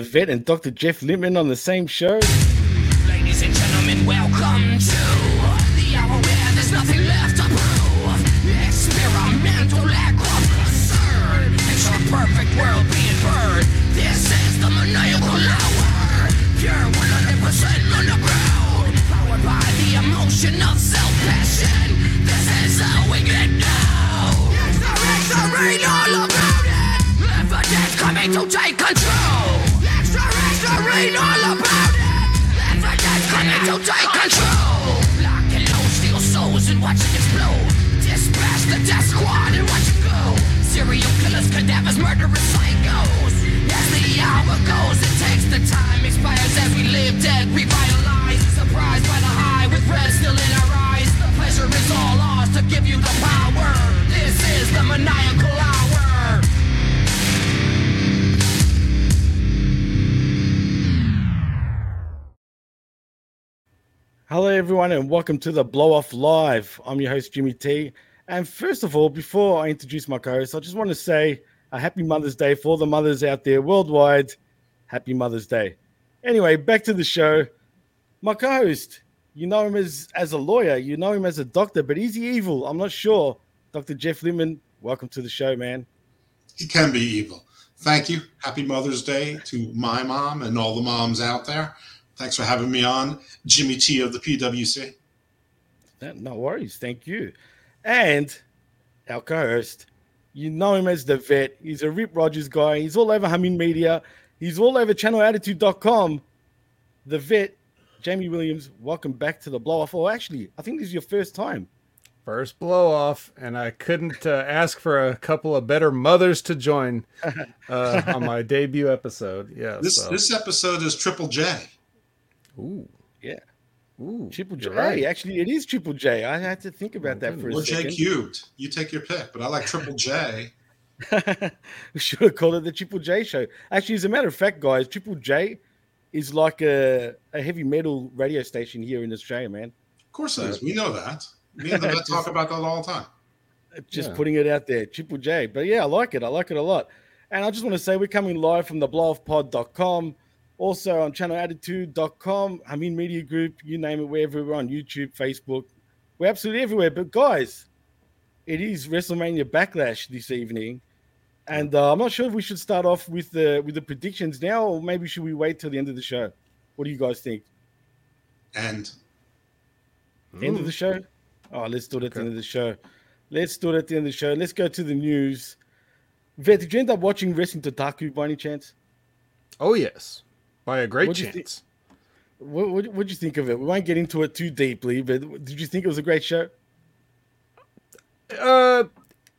The Vet and Dr. Jeff Lippman on the same show. Dead, revitalized. Surprised by the high with red still in our eyes. The pleasure is all ours to give you the power. This is the maniacal hour. Hello, everyone, and welcome to the Blow Off Live. I'm your host, Jimmy T. And first of all, before I introduce my co host, I just want to say a happy Mother's Day for the mothers out there worldwide. Happy Mother's Day. Anyway, back to the show. My co host, you know him as, as a lawyer, you know him as a doctor, but is he evil? I'm not sure. Dr. Jeff Lippman, welcome to the show, man. He can be evil. Thank you. Happy Mother's Day to my mom and all the moms out there. Thanks for having me on, Jimmy T of the PWC. No- No worries. Thank you. And our co host, you know him as the vet. He's a Rip Rogers guy. He's all over Hamin Media. He's all over channelattitude.com. The vet, Jamie Williams, welcome back to the blow off. Or actually, I think this is your first time. First blow off, and I couldn't uh, ask for a couple of better mothers to join uh, on my debut episode. Yeah. This so. this episode is Triple J. Ooh. Yeah. Ooh. Triple J. you're right. Actually, it is Triple J. I had to think about that for a Or J second. cubed. You take your pick, but I like Triple J. we should have called it the Triple J show. Actually, as a matter of fact, guys, Triple J is like a, a heavy metal radio station here in Australia, man. Of course it is. We know that. Me and the vet talk about that all the time. just Yeah. putting it out there, Triple J. But yeah, I like it. I like it a lot. And I just want to say we're coming live from the blowoffpod.com, also on channelattitude.com, Hamin media group, you name it, wherever we're on YouTube, Facebook. We're absolutely everywhere. But guys, it is WrestleMania Backlash this evening. And uh, I'm not sure if we should start off with the with the predictions now, or maybe should we wait till the end of the show? What do you guys think? And End of the show? Oh, let's do it at the end of the show. Let's do it at the end of the show. Let's go to the news. Vet, did you end up watching Wrestling Dontaku by any chance? Oh yes, by a great What'd you think? chance. What what what'd you think of it? We won't get into it too deeply, but did you think it was a great show? Uh,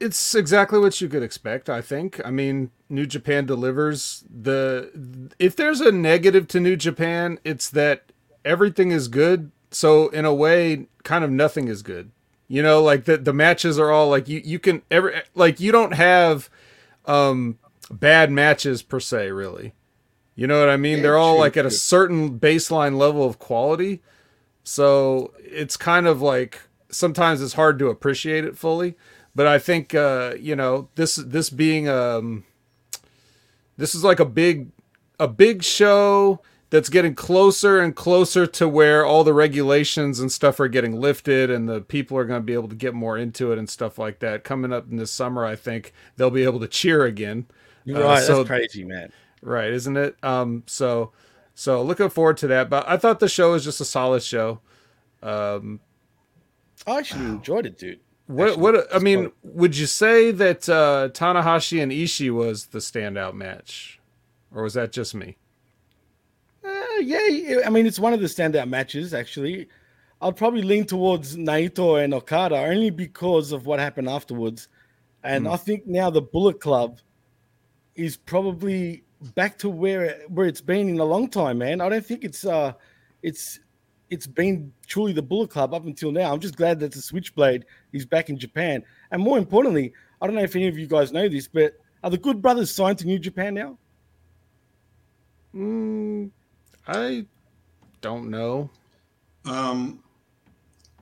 it's exactly what you could expect. I think. I mean, New Japan delivers the. If there's a negative to New Japan, it's that everything is good. So in a way, kind of nothing is good. You know, like the the matches are all like you you can ever like you don't have um bad matches per se really. You know what I mean? Yeah, They're all true, like at a certain baseline level of quality. So it's kind of like sometimes it's hard to appreciate it fully. But I think uh, you know this this being um this is like a big a big show that's getting closer and closer to where all the regulations and stuff are getting lifted and the people are going to be able to get more into it and stuff like that. Coming up in this summer, I think they'll be able to cheer again. Uh, right, so- that's crazy, man. right isn't it um so so looking forward to that but i thought the show was just a solid show um I actually enjoyed it, dude. What what i mean would you say that uh tanahashi and ishii was the standout match? Or was that just me? Uh, yeah, I mean it's one of the standout matches. Actually, I'd probably lean towards Naito and Okada only because of what happened afterwards, and I think now the Bullet Club is probably back to where where it's been in a long time, man. I don't think it's uh, it's it's been truly the Bullet Club up until now. I'm just glad that the Switchblade is back in Japan, and more importantly, I don't know if any of you guys know this, but are the Good Brothers signed to New Japan now? mm, i don't know um,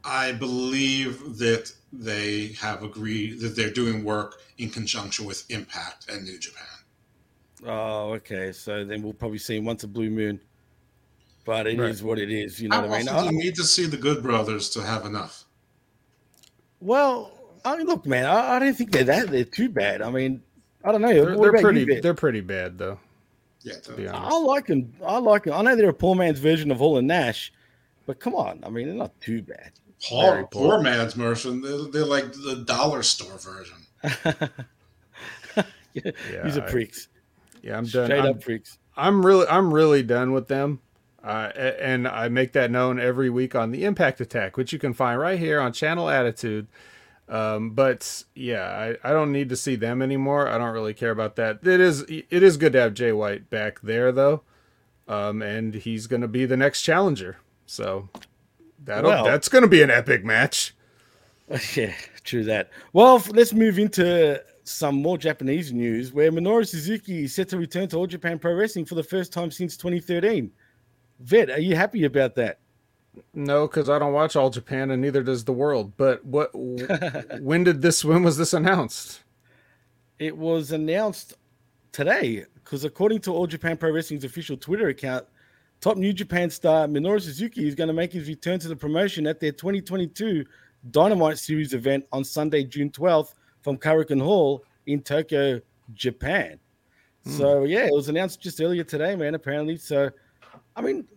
I believe that they have agreed that they're doing work in conjunction with Impact and New Japan. Oh, okay. So then we'll probably see once a blue moon. But it is Right. what it is. You know How what I mean? often I- you need to see the Good Brothers to have enough? well, I mean, look, man, I, I don't think they're that. They're too bad. I mean, I don't know. They're, they're about you, pretty. They're pretty bad though. Yeah, To be honest. I like them. I like them. I know they're a poor man's version of Hall and Nash, but come on. I mean, they're not too bad. Poor, poor. poor man's version. They're, they're like the dollar store version. yeah, Yeah, These are I- pricks. Yeah, I'm done. Straight I'm, up pricks. I'm really, I'm really done with them. Uh, and I make that known every week on the Impact Attack, which you can find right here on Channel Attitude. Um, but yeah, I, I don't need to see them anymore. I don't really care about that. It is it is good to have Jay White back there though, um, and he's going to be the next challenger. So that'll Well- that's going to be an epic match. Yeah, true that. Well, let's move into some more Japanese news where Minoru Suzuki is set to return to All Japan Pro Wrestling for the first time since 2013. Vet, are you happy about that? No, because I don't watch All Japan, and neither does the world. But what? when did this? When was this announced? It was announced today because, according to All Japan Pro Wrestling's official Twitter account, top New Japan star Minoru Suzuki is going to make his return to the promotion at their 2022 Dynamite Series event on Sunday, June 12th from Korakuen Hall in Tokyo, Japan. Hmm. So, yeah, it was announced just earlier today, man, apparently. So, I mean,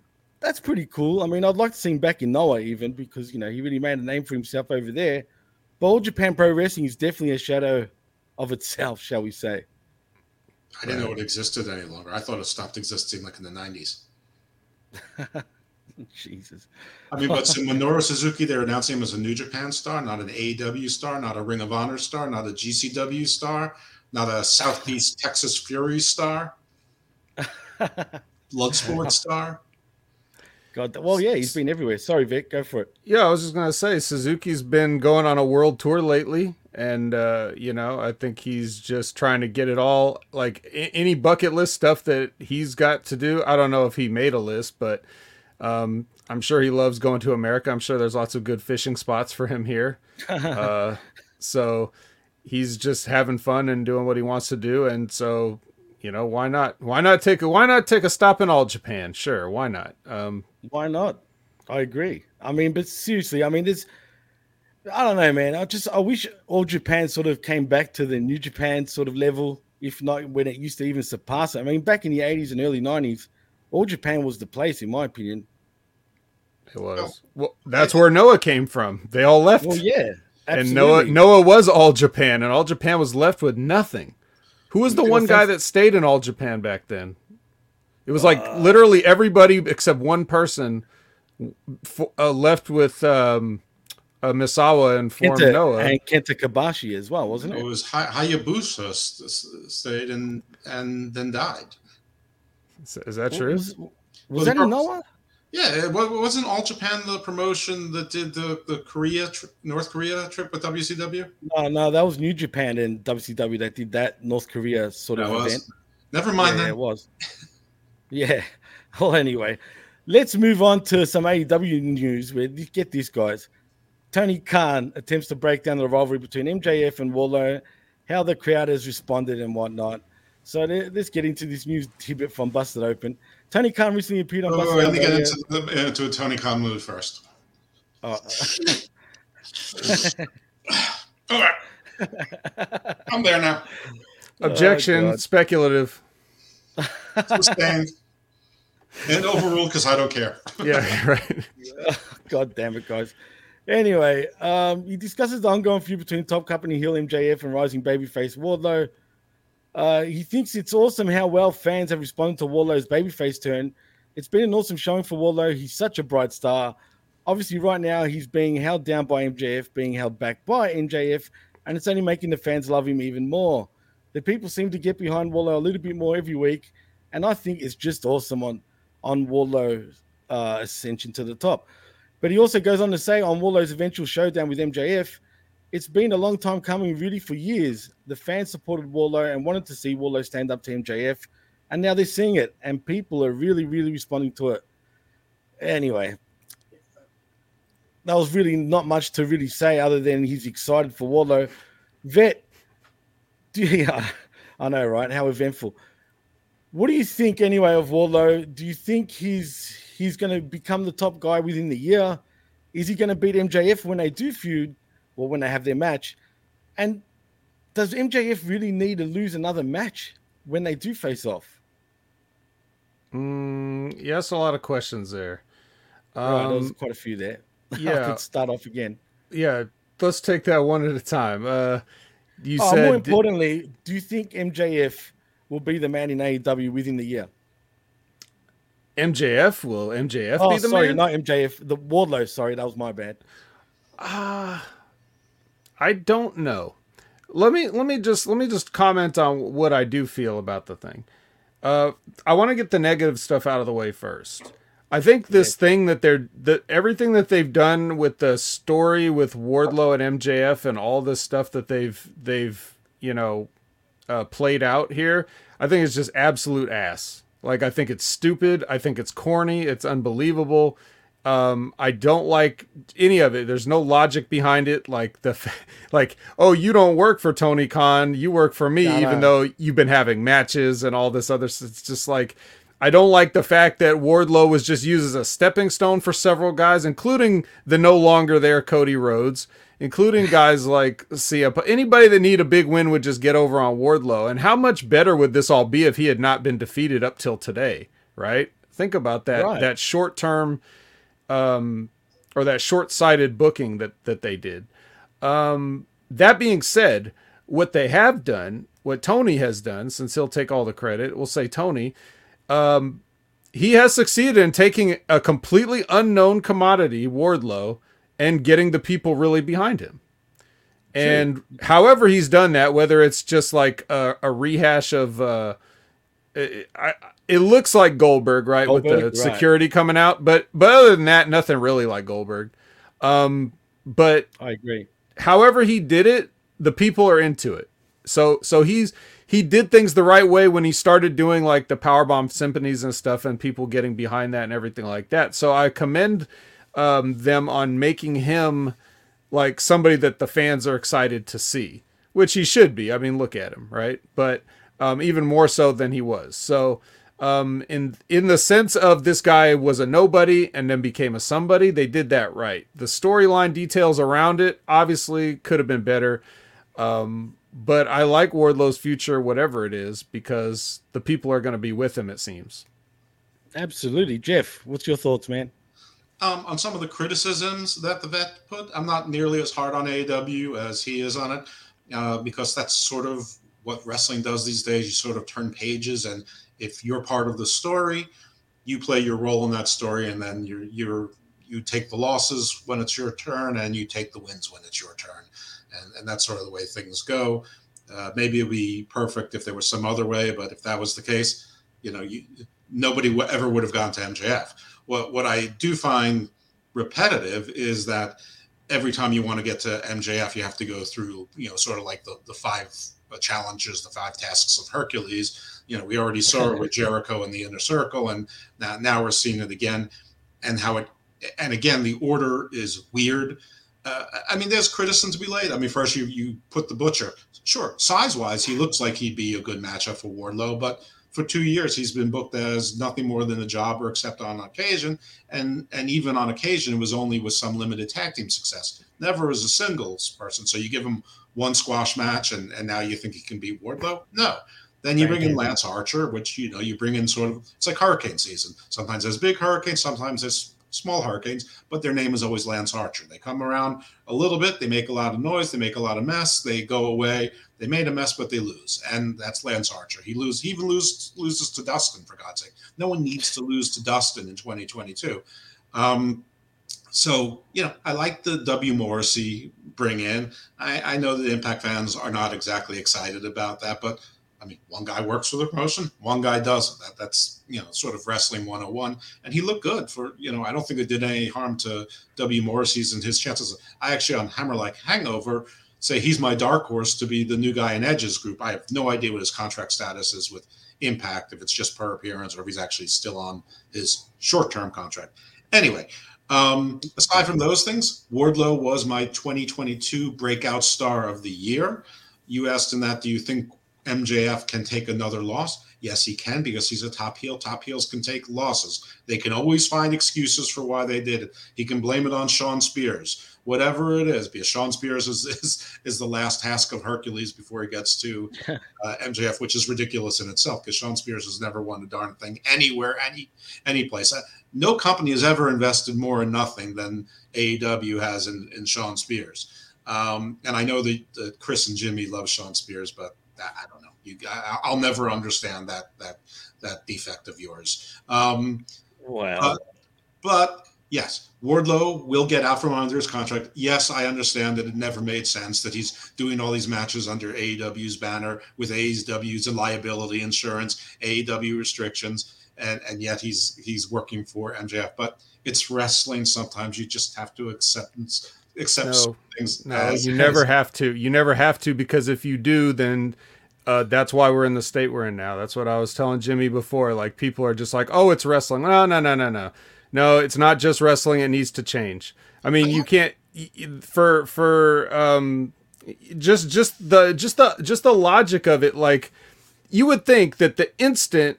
that's pretty cool. I mean, I'd like to see him back in Noah even because, you know, he really made a name for himself over there. But All Japan Pro Wrestling is definitely a shadow of itself, shall we say. I didn't know it existed any longer. I thought it stopped existing like in the 90s. Jesus. I mean, but so Minoru Suzuki, they're announcing him as a New Japan star, not an AEW star, not a Ring of Honor star, not a GCW star, not a Southeast Texas Fury star, Bloodsport star. God, well, yeah, he's been everywhere. Sorry, Vic, go for it. Yeah, I was just gonna say Suzuki's been going on a world tour lately, and uh, you know I think he's just trying to get it all like a- any bucket list stuff that he's got to do. I don't know if he made a list, but um, I'm sure he loves going to America. I'm sure there's lots of good fishing spots for him here. uh, so he's just having fun and doing what he wants to do, and so you know why not? Why not take a why not take a stop in all Japan? Sure, why not? Um, Why not? I agree. I mean, but seriously, I mean, there's, I don't know, man. I just, I wish all Japan sort of came back to the New Japan sort of level, if not when it used to even surpass it. I mean, back in the 80s and early 90s, all Japan was the place, in my opinion. It was. Well, that's where Noah came from. They all left. Well, yeah. and Noah. Noah was all Japan, and all Japan was left with nothing. Who was the one guy that stayed in all Japan back then? It was like literally everybody except one person f- uh, left with um, uh, Misawa and formed Kenta, Noah. and Kenta Kobashi as well, wasn't It it? was Hay- Hayabusa s- s- stayed and and then died. Is, is that true? Was, Well, was the that in purpose- Noah? Yeah, it wasn't All Japan the promotion that did the the Korea tri- North Korea trip with WCW? No, no, that was New Japan and WCW that did that North Korea sort of was. event. Never mind yeah, then. it was. yeah. Well, anyway, let's move on to some AEW news. Where you get this, guys. Tony Khan attempts to break down the rivalry between MJF and Wardlow, how the crowd has responded and whatnot. So let's get into this news tidbit from Busted Open. Tony Khan recently appeared on Oh, Busted let me get into, the, into a Tony Khan mood first. Oh, All right. I'm there now. Objection. God. Speculative. Sustained. and overruled because I don't care. Yeah, right. God damn it, guys. Anyway, um, he discusses the ongoing feud between top company heel MJF and rising babyface Wardlow. Uh, he thinks it's awesome how well fans have responded to Wardlow's babyface turn. It's been an awesome showing for Wardlow. He's such a bright star. Obviously, right now he's being held down by MJF, being held back by MJF, and it's only making the fans love him even more. The people seem to get behind Wardlow a little bit more every week, and I think it's just awesome on on Wardlow's uh, ascension to the top. But he also goes on to say on Wardlow's eventual showdown with MJF, it's been a long time coming, really, for years. The fans supported Wardlow and wanted to see Wardlow stand up to MJF, and now they're seeing it, and people are really, really responding to it. Anyway, that was really not much to really say other than he's excited for Wardlow. Vet, do you, I know, right? How eventful. what do you think anyway of Wardlow? Do you think he's he's going to become the top guy within the year? Is he going to beat MJF when they do feud or when they have their match? And does MJF really need to lose another match when they do face off? Mm, yes, a lot of questions there. right, there was Um, quite a few there. I yeah. could start off again. yeah, let's take that one at a time. Uh, you Oh, said more importantly, do you think MJF will be the man in AEW within the year? MJF will MJF Oh, be the sorry, man? not MJF. The Wardlow. Sorry, that was my bad. I don't know. Let me let me just let me just comment on what I do feel about the thing. Uh, I want to get the negative stuff out of the way first. I think this thing that they're that everything that they've done with the story with Wardlow and MJF and all this stuff that they've they've you know uh, played out here, I think it's just absolute ass. Like I think it's stupid. I think it's corny. It's unbelievable. Um, I don't like any of it. There's no logic behind it. Like the, like, oh, you don't work for Tony Khan, you work for me, No, even though you've been having matches and all this other. It's just like, I don't like the fact that Wardlow was just used as a stepping stone for several guys, including the no longer there Cody Rhodes, including guys like Sia. But anybody that need a big win would just get over on Wardlow. And how much better would this all be if he had not been defeated up till today? Right? Think about that. Right. That short term um, or that short-sighted booking that that they did. Um, that being said, what they have done, what Tony has done, since he'll take all the credit, we'll say Tony. Um, he has succeeded in taking a completely unknown commodity, Wardlow, and getting the people really behind him. And however he's done that, whether it's just like a, a rehash of, uh, I, it looks like Goldberg, right, with Goldberg, the right. security coming out, but but other than that, nothing really like Goldberg. Um, but I agree. however he did it, the people are into it. So so he's he did things the right way when he started doing like the powerbomb symphonies and stuff, and people getting behind that and everything like that. So I commend um, them on making him like somebody that the fans are excited to see, which he should be. I mean, look at him, right? But um, even more so than he was. So um, in in the sense of this guy was a nobody and then became a somebody, they did that right. The storyline details around it obviously could have been better. Um, but I like Wardlow's future, whatever it is, because the people are going to be with him. It seems. Absolutely, Jeff. What's your thoughts, man? Um, on some of the criticisms that the vet put, I'm not nearly as hard on AEW as he is on it, uh, because that's sort of what wrestling does these days. You sort of turn pages, and if you're part of the story, you play your role in that story, and then you're you're you take the losses when it's your turn, and you take the wins when it's your turn, and and that's sort of the way things go. Uh, maybe it'd be perfect if there was some other way, but if that was the case, you know, you nobody ever would have gone to MJF. What what I do find repetitive is that every time you want to get to MJF, you have to go through, you know, sort of like the the five challenges, the five tasks of Hercules. You know, we already saw it with Jericho in the inner circle, and now now we're seeing it again, and how it, and again the order is weird. Uh, I mean, there's criticism to be laid. I mean, first you you put the butcher. Sure, size wise, he looks like he'd be a good matchup for Wardlow, but for two years he's been booked as nothing more than a jobber, except on occasion, and and even on occasion it was only with some limited tag team success, never as a singles person. So you give him one squash match, and and now you think he can beat Wardlow? No. Then you bring in. Lance Archer, which you know you bring in sort of it's like hurricane season. Sometimes there's big hurricanes, sometimes there's small hurricanes, but their name is always Lance Archer. They come around a little bit, they make a lot of noise, they make a lot of mess, they go away. They made a mess, but they lose, and that's Lance Archer. He lose, he even lose, loses to Dustin for God's sake. No one needs to lose to Dustin in 2022. Um, so you know, I like the W Morrissey bring in. I, I know that Impact fans are not exactly excited about that, but I mean, one guy works for the promotion, one guy doesn't. That that's you know sort of wrestling 101, and he looked good for you know. I don't think it did any harm to W Morrissey's and his chances. I actually on Hammer like Hangover say he's my dark horse to be the new guy in Edge's group. I have no idea what his contract status is with Impact, if it's just per appearance or if he's actually still on his short term contract. Anyway, um, aside from those things, Wardlow was my 2022 breakout star of the year. You asked in that, do you think MJF can take another loss? Yes, he can because he's a top heel. Top heels can take losses. They can always find excuses for why they did it. He can blame it on Shawn Spears whatever it is. Because Shawn Spears is, is is the last task of Hercules before he gets to uh, MJF, which is ridiculous in itself. Because Shawn Spears has never won a darn thing anywhere, any any place. Uh, no company has ever invested more in nothing than AEW has in, in Shawn Spears. Um, and I know that, that Chris and Jimmy love Shawn Spears, but I don't know. You, I, I'll never understand that that that defect of yours. Um, Well, but, but yes, Wardlow will get out from under his contract. Yes, I understand that it never made sense that he's doing all these matches under AEW's banner with AEW's liability insurance, AEW restrictions, and and yet he's he's working for MJF. But it's wrestling. Sometimes you just have to accept accept No, things. No, as- you never have to. You never have to because if you do, then uh, that's why we're in the state we're in now. That's what I was telling Jimmy before. Like people are just like, "Oh, it's wrestling." No, no, no, no, no. No, it's not just wrestling. It needs to change. I mean, you can't for for um just just the just the just the logic of it. Like you would think that the instant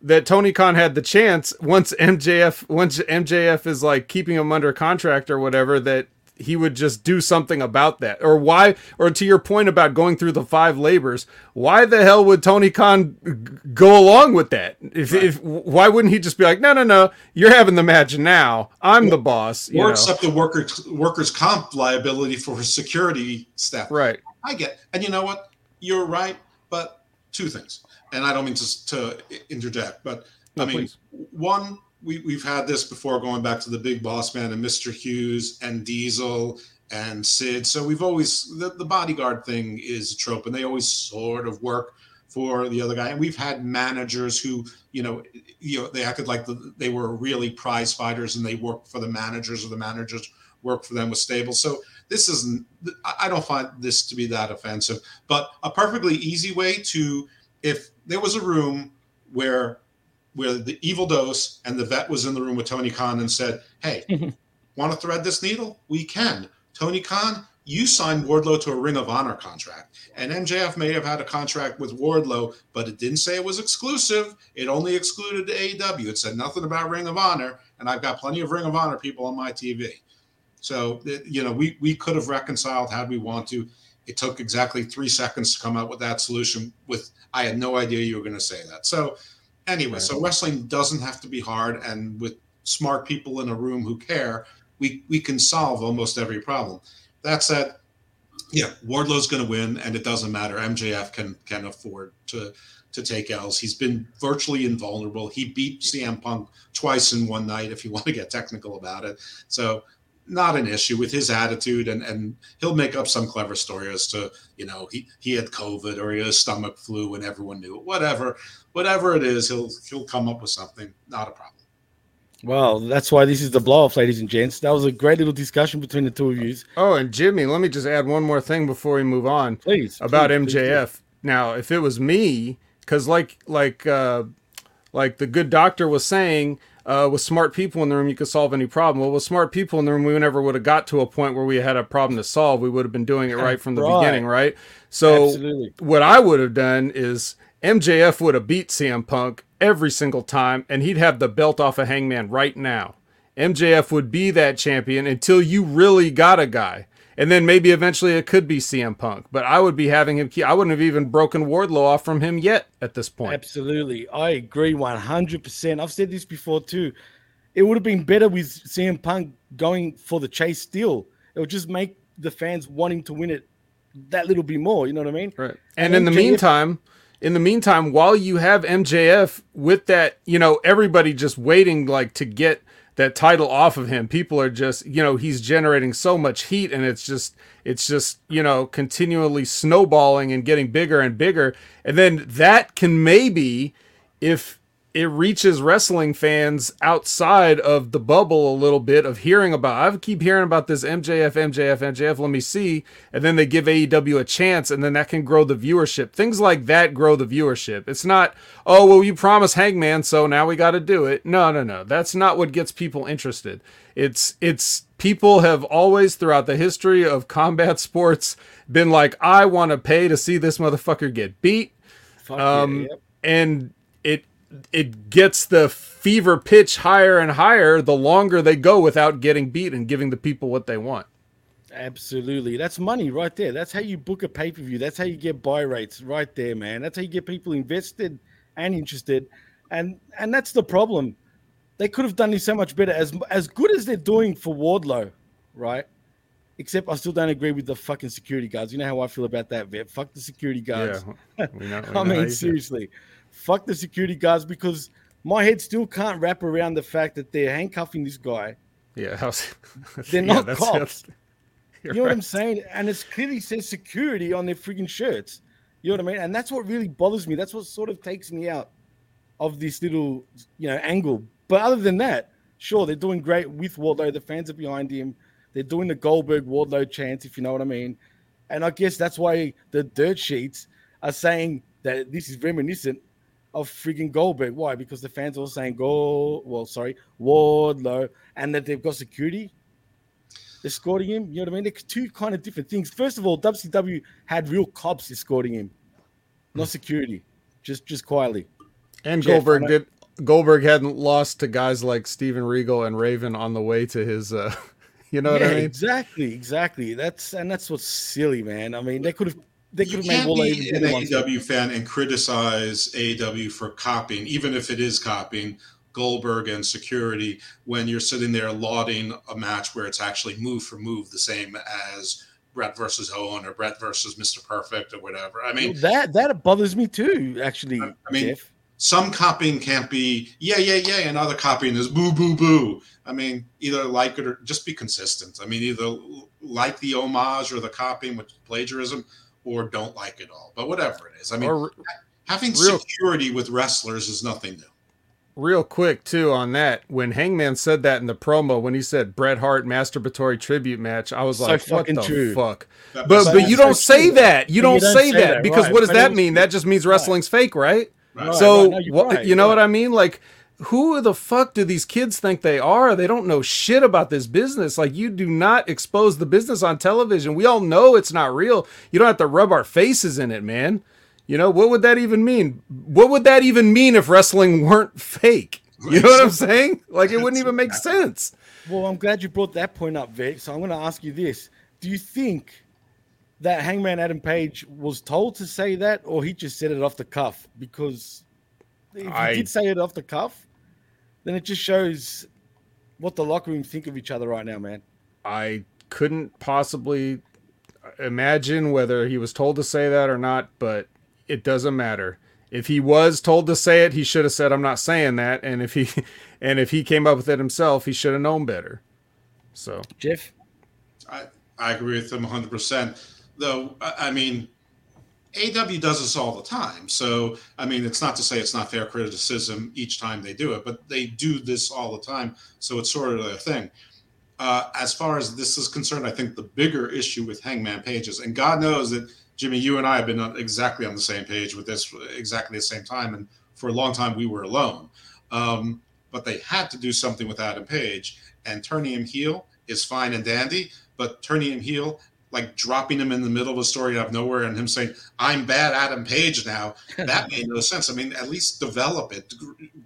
that Tony Khan had the chance once MJF once MJF is like keeping him under contract or whatever that he would just do something about that or why or to your point about going through the five labors why the hell would Tony Khan go along with that if, if why wouldn't he just be like no no no you're having the match now I'm the boss you or know? accept the workers workers comp liability for security staff. right I get, and you know what? You're right, but two things, and I don't mean to, to interject, but No, I mean, please. one, we, we've had this before going back to the Big Boss Man and Mr. Hughes and Diesel and Sid. So we've always the, the bodyguard thing is a trope, and they always sort of work for the other guy. And we've had managers who, you know, you know, they acted like the, they were really prize fighters, and they worked for the managers, or the managers worked for them with stable. So this isn't. I I don't find this to be that offensive, but a perfectly easy way to, if there was a room where where the evil dose and the vet was in the room with Tony Khan and said, Hey, want to thread this needle? We can. Tony Khan, you signed Wardlow to a Ring of Honor contract. And MJF may have had a contract with Wardlow, but it didn't say it was exclusive. It only excluded AEW. It said nothing about Ring of Honor. And I've got plenty of Ring of Honor people on my TV. So, you know, we, we could have reconciled had we want to. It took exactly three seconds to come up with that solution. With I had no idea you were going to say that. So, anyway, so wrestling doesn't have to be hard, and with smart people in a room who care, we we can solve almost every problem. That said, yeah, Wardlow's going to win, and it doesn't matter. MJF can can afford to to take L's. He's been virtually invulnerable. He beat CM Punk twice in one night, if you want to get technical about it. So not an issue with his attitude and and he'll make up some clever story as to you know he he had covid or he had a stomach flu and everyone knew it whatever whatever it is he'll he'll come up with something not a problem well, that's why this is the blow off, ladies and gents. That was a great little discussion between the two of you. oh and Jimmy let me just add one more thing before we move on Please. about please, please. MJF. Now, if it was me, because like like uh, like the good doctor was saying, uh, with smart people in the room, you could solve any problem. Well, with smart people in the room, we never would have got to a point where we had a problem to solve. We would have been doing it right from the Right. beginning, right? So, Absolutely. what I would have done is MJF would have beat CM Punk every single time, and he'd have the belt off of Hangman right now. MJF would be that champion until you really got a guy. And then maybe eventually it could be CM Punk. But I would be having him I wouldn't have even broken Wardlow off from him yet at this point. Absolutely. I agree 100%. I've said this before too. It would have been better with CM Punk going for the chase still. It would just make the fans wanting to win it that little bit more. You know what I mean? Right. And in the meantime, in the meantime, while you have MJF with that, you know, everybody just waiting like to get that title off of him. People are just, you know, he's generating so much heat and it's just it's just, you know, continually snowballing and getting bigger and bigger. And then that can maybe if it reaches wrestling fans outside of the bubble a little bit of hearing about. I keep hearing about this MJF, MJF, MJF. Let me see, and then they give AEW a chance, and then that can grow the viewership. Things like that grow the viewership. It's not, oh well, you promised Hangman, so now we got to do it. No, no, no. That's not what gets people interested. It's it's people have always throughout the history of combat sports been like, I want to pay to see this motherfucker get beat. Fuck Um, yeah, yep. and it it gets the fever pitch higher and higher the longer they go without getting beat and giving the people what they want. Absolutely. That's money right there. That's how you book a pay per view. That's how you get buy rates right there, man. That's how you get people invested and interested. And and that's the problem. They could have done this so much better. As as good as they're doing for Wardlow, right? Except I still don't agree with the fucking security guards. You know how I feel about that, Vet. Fuck the security guards. Yeah, we know- we I mean, seriously, fuck the security guards because my head still can't wrap around the fact that they're handcuffing this guy. Yeah, how's, They're not that's- cops. You know what I'm saying? And it clearly says security on their freaking shirts. You know what I mean? And that's what really bothers me. That's what sort of takes me out of this little, you know, angle. But other than that, sure, they're doing great with Wardlow. The fans are behind him. They're doing the Goldberg Wardlow chants, if you know what I mean. And I guess that's why the dirt sheets are saying that this is reminiscent of freaking Goldberg. Why? Because the fans are saying Gold, well, sorry, Wardlow, and that they've got security escorting him. You know what I mean? They're two kind of different things. First of all, WCW had real cops escorting him, not security, just just quietly. And Jeff, Goldberg did. Goldberg hadn't lost to guys like Steven Regal and Raven on the way to his. uh You know what yeah, I mean? exactly, exactly. That's and that's what's silly, man. I mean, they could have they could have made can't be even an. AEW fan and criticize AEW for copying, even if it is copying Goldberg and security, when you're sitting there lauding a match where it's actually move for move the same as Brett versus Owen or Brett versus Mr. Perfect or whatever. I mean, that that bothers me too. Actually, I mean, Jeff. Some copying can't be yeah, yeah, yeah, and other copying is boo, boo, boo. I mean, either like it or just be consistent. I mean, either like the homage or the copying with plagiarism, or don't like it all. But whatever it is, I mean, Or having real- security with wrestlers is nothing new. real quick too on that, when Hangman said that in the promo, when he said Bret Hart masturbatory tribute match, I was So like, what fucking the true. fuck? That But but you don't say that. You don't, you don't say, say that, that, because right. what does But that mean? That just means wrestling's fake, right? Right. Right, so right. No, you're right, you know right. what I mean? Like, who the fuck do these kids think they are? They don't know shit about this business. Like, you do not expose the business on television. We all know it's not real. You don't have to rub our faces in it, man. You know what would that even mean? What would that even mean if wrestling weren't fake? You know what I'm saying? Like, it wouldn't even make sense. Well, I'm glad you brought that point up, Vic. So I'm going to ask you this: Do you think that Hangman Adam Page was told to say that, or he just said it off the cuff? Because if I- he did say it off the cuff, then it just shows what the locker room think of each other right now, man. I couldn't possibly imagine whether he was told to say that or not, but it doesn't matter. If he was told to say it, he should have said, "I'm not saying that." And if he and if he came up with it himself, he should have known better. So Jeff, I, I agree with him 100%. Though, I, mean, AEW does this all the time. So, I mean, it's not to say it's not fair criticism each time they do it, but they do this all the time. So it's sort of their thing. Uh, as far as this is concerned, I think the bigger issue with Hangman Page is, and God knows that Jimmy, you and I have been on, exactly on the same page with this exactly the same time. And for a long time, we were alone. Um, but they had to do something with Adam Page, and turning him heel is fine and dandy. But turning him heel, like dropping him in the middle of a story out of nowhere, and him saying, "I'm bad Adam Page now," that made no sense. I mean, at least develop it,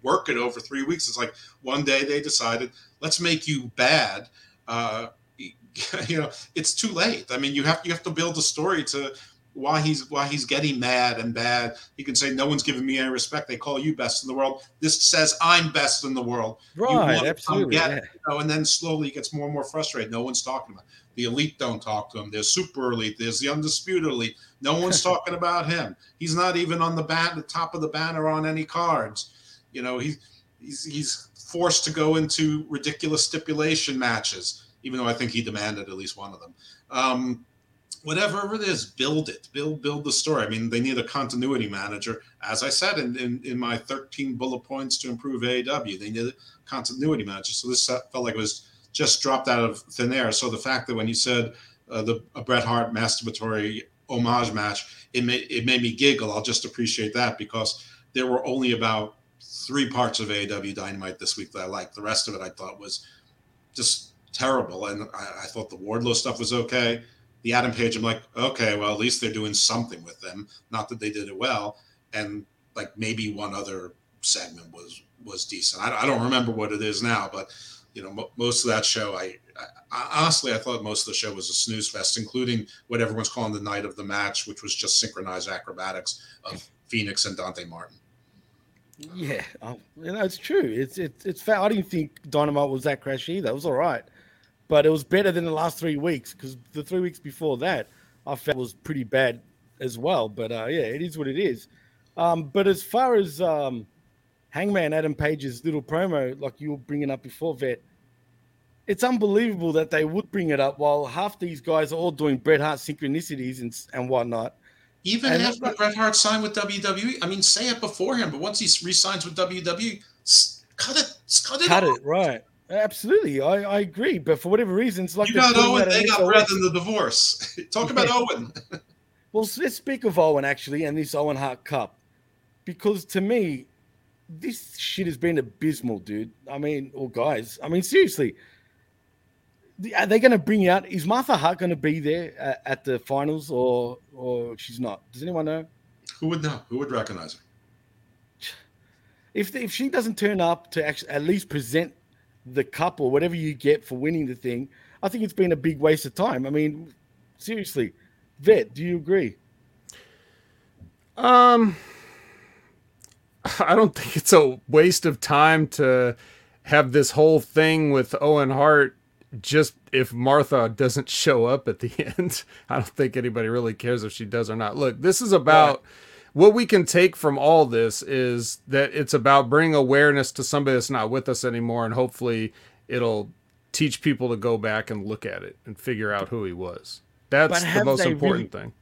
work it over three weeks. It's like one day they decided, let's make you bad. Uh, you know, it's too late. I mean, you have you have to build a story to why he's why he's getting mad and bad. He can say, "No one's giving me any respect. They call you best in the world." This says, "I'm best in the world." Right? Absolutely. get yeah. you know, and then slowly he gets more and more frustrated. No one's talking about it. The elite. Don't talk to him. There's super elite. There's the undisputed elite. No one's talking about him. He's not even on the bat, the top of the banner on any cards. You know, he's he's he's forced to go into ridiculous stipulation matches, even though I think he demanded at least one of them. Um, whatever it is, build it, build build the story. I mean, they need a continuity manager, as I said in in, in my 13 bullet points to improve AEW. They need a continuity manager. So this felt like it was just dropped out of thin air. So the fact that when you said uh, the Bret Hart masturbatory homage match, it made it made me giggle. I'll just appreciate that because there were only about three parts of AEW Dynamite this week that I liked. The rest of it I thought was just terrible, and I, I thought the Wardlow stuff was okay. The Adam Page, I'm like, okay, well at least they're doing something with them. Not that they did it well. and like maybe one other segment was was decent. I, I don't remember what it is now, but you know, mo- most of that show, I, I, honestly, I thought most of the show was a snooze fest, including what everyone's calling the night of the match, which was just synchronized acrobatics of Fenix and Dante Martin. Yeah, oh, you know, it's true. It's it's it's fair. I didn't think Dynamite was that crash either. It was all right, but it was better than the last three weeks because the three weeks before that I felt was pretty bad as well. But uh, yeah, it is what it is. Um, but as far as um, Hangman Adam Page's little promo, like you were bringing up before, Vet, it's unbelievable that they would bring it up while half these guys are all doing Bret Hart synchronicities and, and whatnot. Even and after Bret Hart signed with WWE, I mean, say it before him, but once he resigns with WWE, cut it, cut it, cut it, right? Absolutely, I, I agree. But for whatever reason, it's like you got Owen, they got Bret in the divorce. Talk about Owen. well, let's speak of Owen actually, and this Owen Hart Cup, because to me, this shit has been abysmal, dude. I mean, or guys, I mean, seriously, are they going to bring out? Is Martha Hart going to be there at, at, the finals, or or she's not? Does anyone know? Who would know? Who would recognize her? If if she doesn't turn up to actually at least present the cup or whatever you get for winning the thing, I think it's been a big waste of time. I mean, seriously, Vet, do you agree? Um, I don't think it's a waste of time to have this whole thing with Owen Hart just if Martha doesn't show up at the end, I don't think anybody really cares if she does or not. Look, this is about yeah. what we can take from all this is that it's about bringing awareness to somebody that's not with us anymore, and hopefully it'll teach people to go back and look at it and figure out who he was. That's the most important really, thing.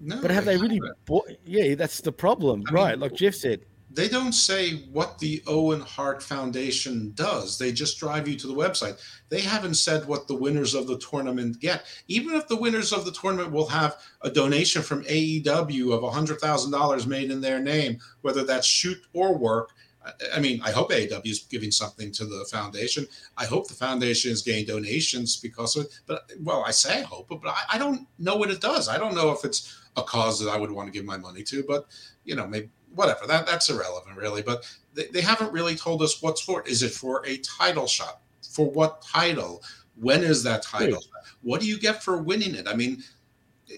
No, but have they, they really? Bo- yeah, that's the problem, I right? Mean, like Jeff said, they don't say what the Owen Hart Foundation does. They just drive you to the website. They haven't said what the winners of the tournament get. Even if the winners of the tournament will have a donation from AEW of $100,000 made in their name, whether that's shoot or work. I mean, I hope AEW is giving something to the foundation. I hope the foundation is getting donations because of it. But, well, I say I hope, but I, I don't know what it does. I don't know if it's a cause that I would want to give my money to, but, you know, maybe whatever that that's irrelevant really but they, they haven't really told us what's for is it for a title shot? For what title? When is that title what do you get for winning it? I mean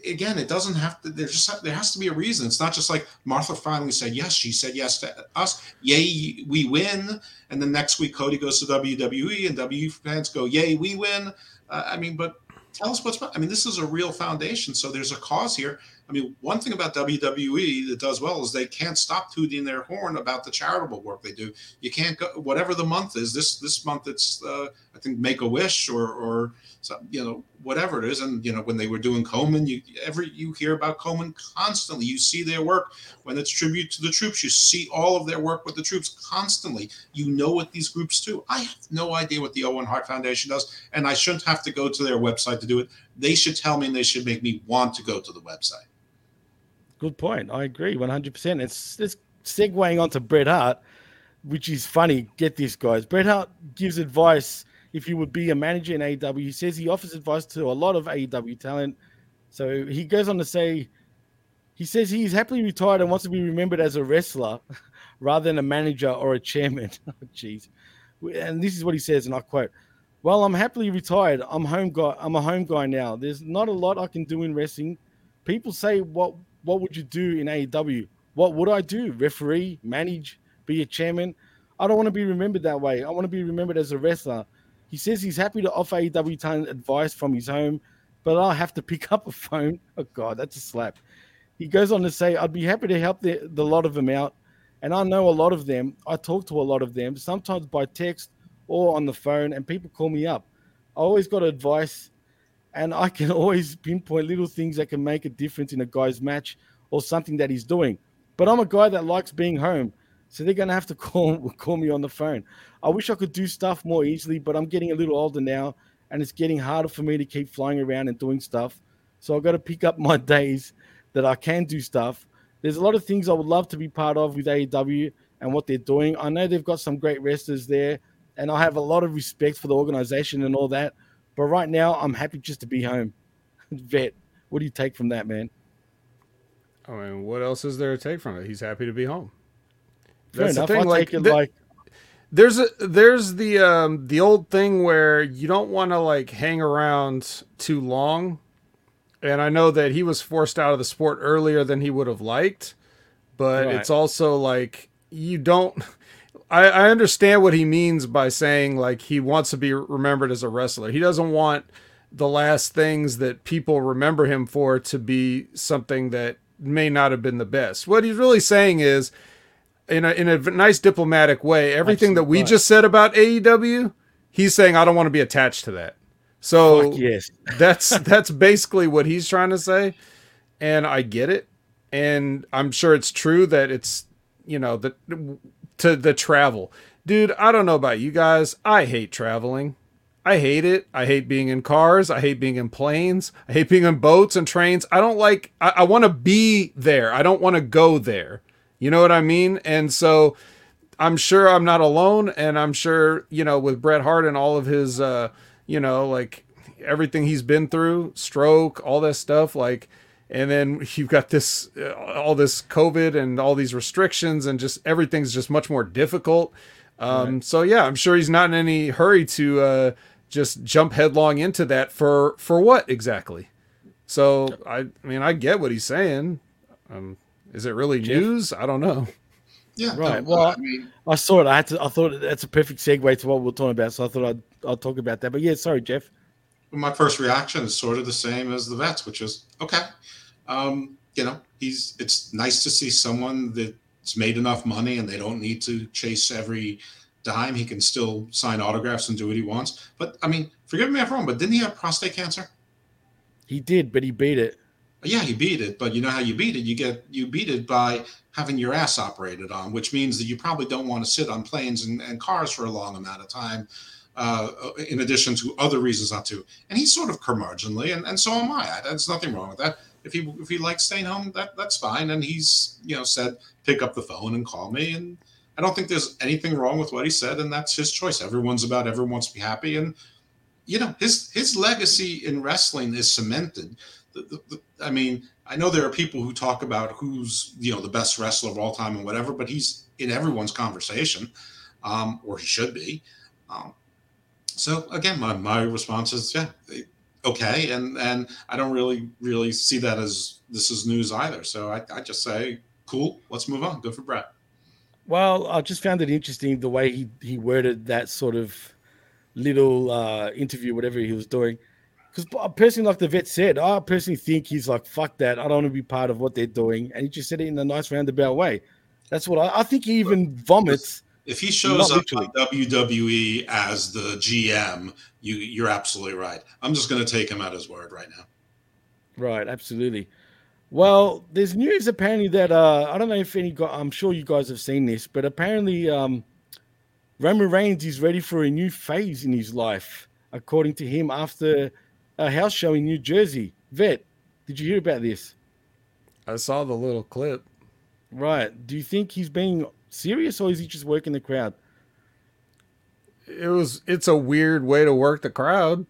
again it doesn't have to there's just there has to be a reason. It's not just like martha finally said yes she said yes to us. Yay we win. And then next week cody goes to wwe and w fans go yay we win. Uh, i mean but tell us what's i mean this is a real foundation so there's a cause here I mean, one thing about WWE that does well is they can't stop tooting their horn about the charitable work they do. You can't go whatever the month is. This this month it's uh, I think Make a Wish or or some, you know whatever it is. And you know when they were doing Komen, you every you hear about Komen constantly. You see their work when it's tribute to the troops. You see all of their work with the troops constantly. You know what these groups do. I have no idea what the Owen Hart Foundation does, and I shouldn't have to go to their website to do it. They should tell me, and they should make me want to go to the website. Good point. I agree 100%. It's, it's segueing onto Bret Hart, which is funny. Get this, guys. Bret Hart gives advice if you would be a manager in AEW. He says he offers advice to a lot of AEW talent. So he goes on to say, he says he's happily retired and wants to be remembered as a wrestler rather than a manager or a chairman. Oh, jeez. and this is what he says, and I quote, well, I'm happily retired. I'm home guy. I'm a home guy now. There's not a lot I can do in wrestling. People say what what would you do in AEW? What would I do? Referee, manage, be a chairman? I don't want to be remembered that way. I want to be remembered as a wrestler. He says he's happy to offer AEW talent advice from his home, but I'll have to pick up a phone. Oh God, that's a slap. He goes on to say, I'd be happy to help the, the lot of them out. And I know a lot of them. I talk to a lot of them, sometimes by text or on the phone, and people call me up. I always got advice and I can always pinpoint little things that can make a difference in a guy's match or something that he's doing. But I'm a guy that likes being home, so they're gonna have to call call me on the phone. I wish I could do stuff more easily, but I'm getting a little older now, and it's getting harder for me to keep flying around and doing stuff. So I've got to pick up my days that I can do stuff. There's a lot of things I would love to be part of with AEW and what they're doing. I know they've got some great wrestlers there, and I have a lot of respect for the organization and all that. But right now, I'm happy just to be home. Vet, what do you take from that, man? I mean, what else is there to take from it? He's happy to be home. Fair That's the thing, I'll like, take it th- like there's a there's the um the old thing where you don't want to like hang around too long and i know that he was forced out of the sport earlier than he would have liked but Right. it's also like you don't I, I understand what he means by saying like he wants to be remembered as a wrestler he doesn't want the last things that people remember him for to be something that may not have been the best what he's really saying is in a in a nice diplomatic way, everything that we just said about AEW, he's saying I don't want to be attached to that. So fuck yes. that's that's basically what he's trying to say, and I get it, and I'm sure it's true that it's you know the to the travel, dude. I don't know about you guys, I hate traveling. I hate it. I hate being in cars. I hate being in planes. I hate being in boats and trains. I don't like. I, I want to be there. I don't want to go there. You know what I mean? And so I'm sure I'm not alone, and I'm sure you know with Bret Hart and all of his, uh, you know, like everything he's been through, stroke, all that stuff, like, and then you've got this, uh, all this COVID and all these restrictions, and just everything's just much more difficult. Um, So yeah, I'm sure he's not in any hurry to uh, just jump headlong into that for for what exactly. So I, I mean, I get what he's saying. Um, is it really Jeff? news? I don't know. Yeah. Right, no, well, I mean, I saw it. I had to. I thought that's a perfect segue to what we're talking about. So I thought I'd I'll talk about that. But yeah, sorry, Jeff. My first reaction is sort of the same as the vets, which is okay. Um, you know, he's it's nice to see someone that's made enough money and they don't need to chase every dime. He can still sign autographs and do what he wants. But I mean, forgive me if I'm wrong, but didn't he have prostate cancer? He did, but he beat it. Yeah, he beat it, but you know how you beat it? You get you beat it by having your ass operated on, which means that you probably don't want to sit on planes and, and cars for a long amount of time. Uh, in addition to other reasons not to, and he's sort of curmudgeonly, and, and so am I. There's nothing wrong with that. If he if he likes staying home, that that's fine. And he's you know said pick up the phone and call me, and I don't think there's anything wrong with what he said, and that's his choice. Everyone's about everyone wants to be happy, and you know his his legacy in wrestling is cemented. The, the, the, I mean, I know there are people who talk about who's you know the best wrestler of all time and whatever, but he's in everyone's conversation, um, or he should be. Um, so again, my, my response is yeah, okay, and and I don't really really see that as this is news either. So I, I just say cool, let's move on. Good for Bret. Well, I just found it interesting the way he, he worded that sort of little uh, interview, whatever he was doing. Because personally, like the vet said, I personally think he's like, fuck that. I don't want to be part of what they're doing. And he just said it in a nice roundabout way. That's what I, I think he even vomits. If he shows Not up on WWE as the GM, you you're absolutely right. I'm just going to take him at his word right now. Right, absolutely. Well, there's news apparently that uh I don't know if any guy I'm sure you guys have seen this, but apparently um Roman Reigns is ready for a new phase in his life, according to him, after a house show in New Jersey. Vet, did you hear about this? I saw the little clip. Right. Do you think he's being serious or is he just working the crowd? It was it's a weird way to work the crowd.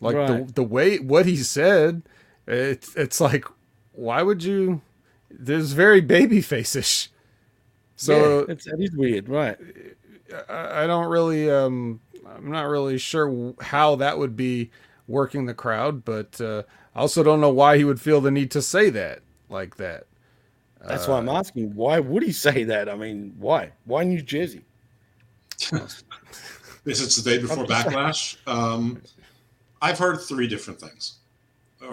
Like Right. the the way what he said, it's it's like why would you there's very baby face-ish. So yeah, it's, that is weird, right? I, I don't really um I'm not really sure how that would be working the crowd, but uh, I also don't know why he would feel the need to say that like that. That's why I'm asking. Why would he say that? I mean, why? Why New Jersey? This is the day before Backlash. Um, I've heard three different things.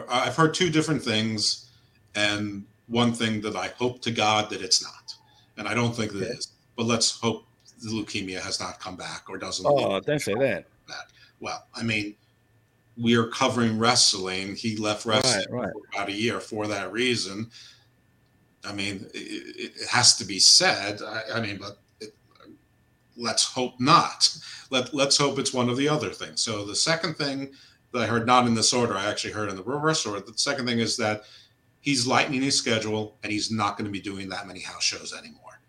I've heard two different things, and one thing that I hope to God that it's not, and I don't think that it is. But let's hope the leukemia has not come back or doesn't. Oh, don't say that. Well, I mean, we are covering wrestling. He left wrestling Right, right. for about a year for that reason. I mean, it, it has to be said. I, I mean, but it, let's hope not. Let Let's hope it's one of the other things. So the second thing that I heard, not in this order, I actually heard in the reverse order. The second thing is that he's lightening his schedule and he's not going to be doing that many house shows anymore.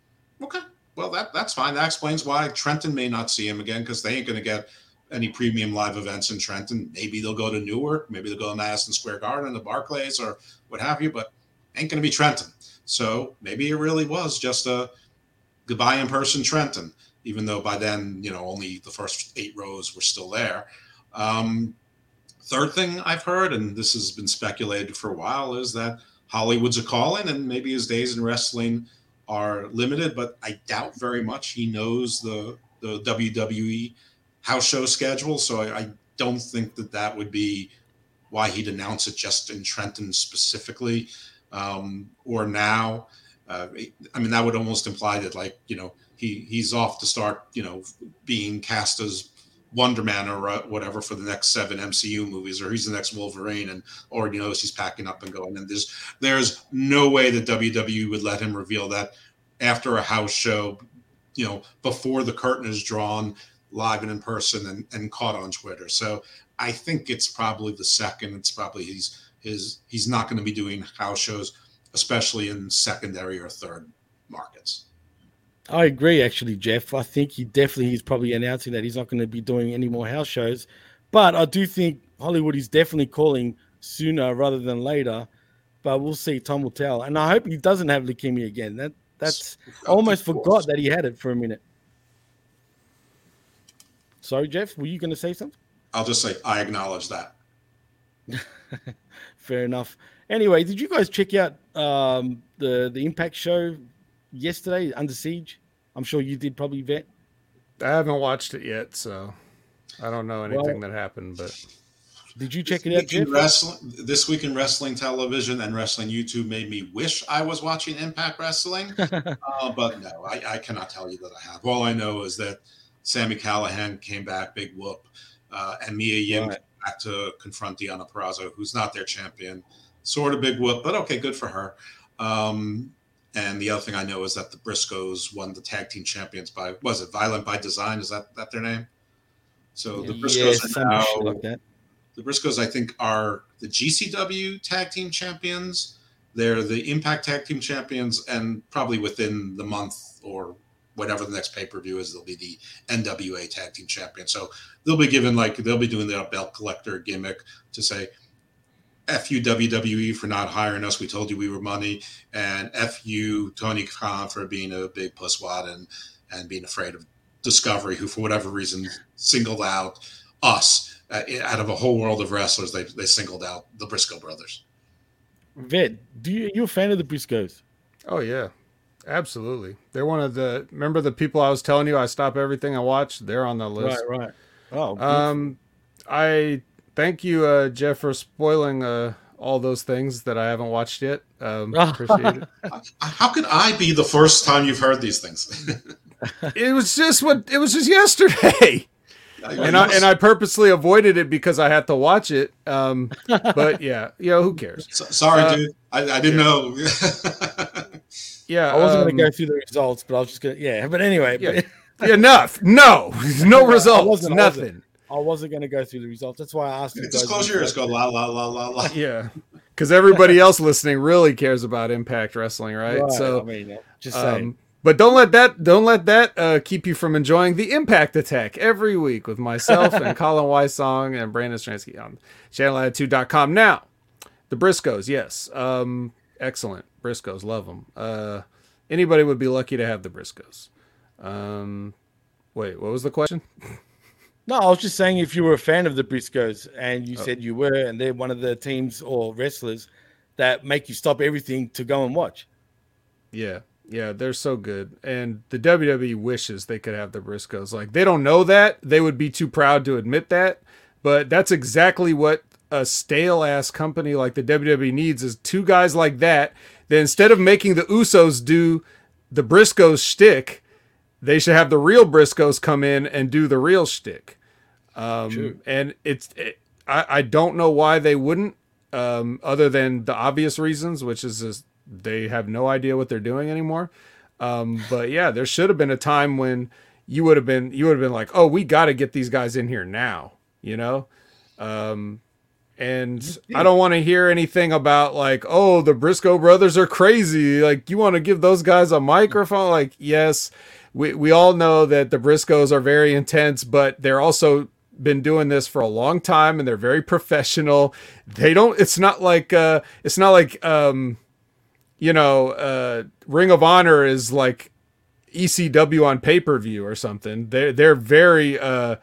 Okay, well that that's fine. That explains why Trenton may not see him again because they ain't going to get any premium live events in Trenton. Maybe they'll go to Newark, maybe they'll go to Madison Square Garden, the Barclays, or what have you. But ain't going to be Trenton. So maybe it really was just a goodbye in person Trenton, even though by then, you know, only the first eight rows were still there. Um, third thing I've heard, and this has been speculated for a while, is that Hollywood's a calling and maybe his days in wrestling are limited, but I doubt very much he knows the, the WWE house show schedule. So I, I don't think that that would be why he'd announce it just in Trenton specifically um, or now. Uh, I mean, that would almost imply that, like, you know, he he's off to start, you know, being cast as Wonder Man or uh, whatever for the next seven MCU movies, or he's the next Wolverine, and or you know he's packing up and going. And there's there's no way that WWE would let him reveal that after a house show, you know, before the curtain is drawn, live and in person, and, and caught on Twitter. So I think it's probably the second. It's probably he's his he's not going to be doing house shows, especially in secondary or third markets. I agree, actually, Jeff. I think he definitely he's probably announcing that he's not going to be doing any more house shows. But I do think Hollywood is definitely calling sooner rather than later. But we'll see. Time will tell. And I hope he doesn't have leukemia again. That that's I almost forgot that he had it for a minute. Sorry, Jeff. Were you going to say something? I'll just say I acknowledge that. Fair enough. Anyway, did you guys check out um, the the Impact show yesterday, Under Siege? I'm sure you did, probably vet. I haven't watched it yet, so I don't know anything well, that happened. But did you check this it out? Wrestling, this week in wrestling television and wrestling YouTube made me wish I was watching Impact Wrestling, uh, but no, I, I, cannot tell you that I have. All I know is that Sami Callihan came back, big whoop, uh, and Mia Yim right. Back to confront Deonna Purrazzo, who's not their champion. Sort of big whoop, but okay, good for her. Um, and the other thing I know is that the Briscoes won the tag team champions by was it Violent by Design? Is that that their name? So the Briscoes now like the Briscoes, I think, are the GCW tag team champions. They're the Impact tag team champions, and probably within the month or whatever the next pay per view is, they'll be the NWA tag team champion. So they'll be given like they'll be doing the belt collector gimmick to say, F you WWE for not hiring us. We told you we were money, and F you Tony Khan for being a big pusswad and and being afraid of Discovery, who for whatever reason singled out us uh, out of a whole world of wrestlers. They they singled out the Briscoe brothers. Vid, do you you a fan of the Briscoes? Oh yeah, absolutely. They're one of the. Remember the people I was telling you I stop everything I watch. They're on the list. Right, right. Oh, um, I thank you, uh, Jeff, for spoiling uh, all those things that I haven't watched yet. Um, appreciate it. How could I be the first time you've heard these things? it was just what it was just yesterday. and I and I purposely avoided it because I had to watch it. Um, but yeah, you know, who cares? So, sorry, uh, dude. I, I didn't yeah. know. yeah, I wasn't um, going to go through the results, but I was just going to. Yeah, but anyway. Yeah. Enough. No, no results. Wasn't, Nothing. I wasn't going to go through the results. That's why I asked you. Just close your ears. Go la la la la la. Yeah, because everybody else listening really cares about Impact Wrestling, right? right so, I mean, just um, saying. But don't let that don't let that uh, keep you from enjoying the Impact Attack every week with myself and Colin Wysong and Brandon Stransky on channelattitude.com. Now, the Briscoes, yes, um, excellent Briscoes, love them. Uh, anybody would be lucky to have the Briscoes. Um, wait, what was the question? No, I was just saying if you were a fan of the Briscoes and you oh. said you were, and they're one of the teams or wrestlers that make you stop everything to go and watch. Yeah, yeah, they're so good. And the WWE wishes they could have the Briscoes. Like they don't know that. They would be too proud to admit that. But that's exactly what a stale ass company like the WWE needs is two guys like that. That instead of making the Usos do the Briscoes shtick, they should have the real Briscoes come in and do the real shtick. Um, and it's it, I, I don't know why they wouldn't, um, other than the obvious reasons, which is just they have no idea what they're doing anymore. Um, but yeah, there should have been a time when you would have been you would have been like, oh, we got to get these guys in here now, you know. Um, and I don't want to hear anything about like, oh, the Briscoe brothers are crazy. Like, you want to give those guys a microphone? Like, yes, we we all know that the Briscoes are very intense, but they're also been doing this for a long time and they're very professional. They don't it's not like uh it's not like um you know, uh, Ring of Honor is like ECW on pay per view or something. They're they're very uh,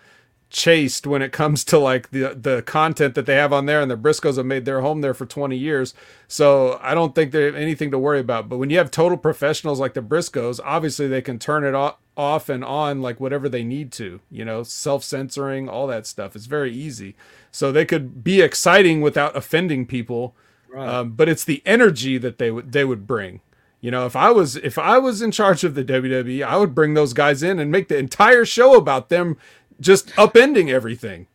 chaste when it comes to like the the content that they have on there, and the Briscoes have made their home there for twenty years. So I don't think they have anything to worry about. But when you have total professionals like the Briscoes, obviously they can turn it off off and on like whatever they need to you know self-censoring all that stuff it's very easy so they could be exciting without offending people Right. um, but it's the energy that they would they would bring you know if i was if i was in charge of the wwe i would bring those guys in and make the entire show about them just upending everything.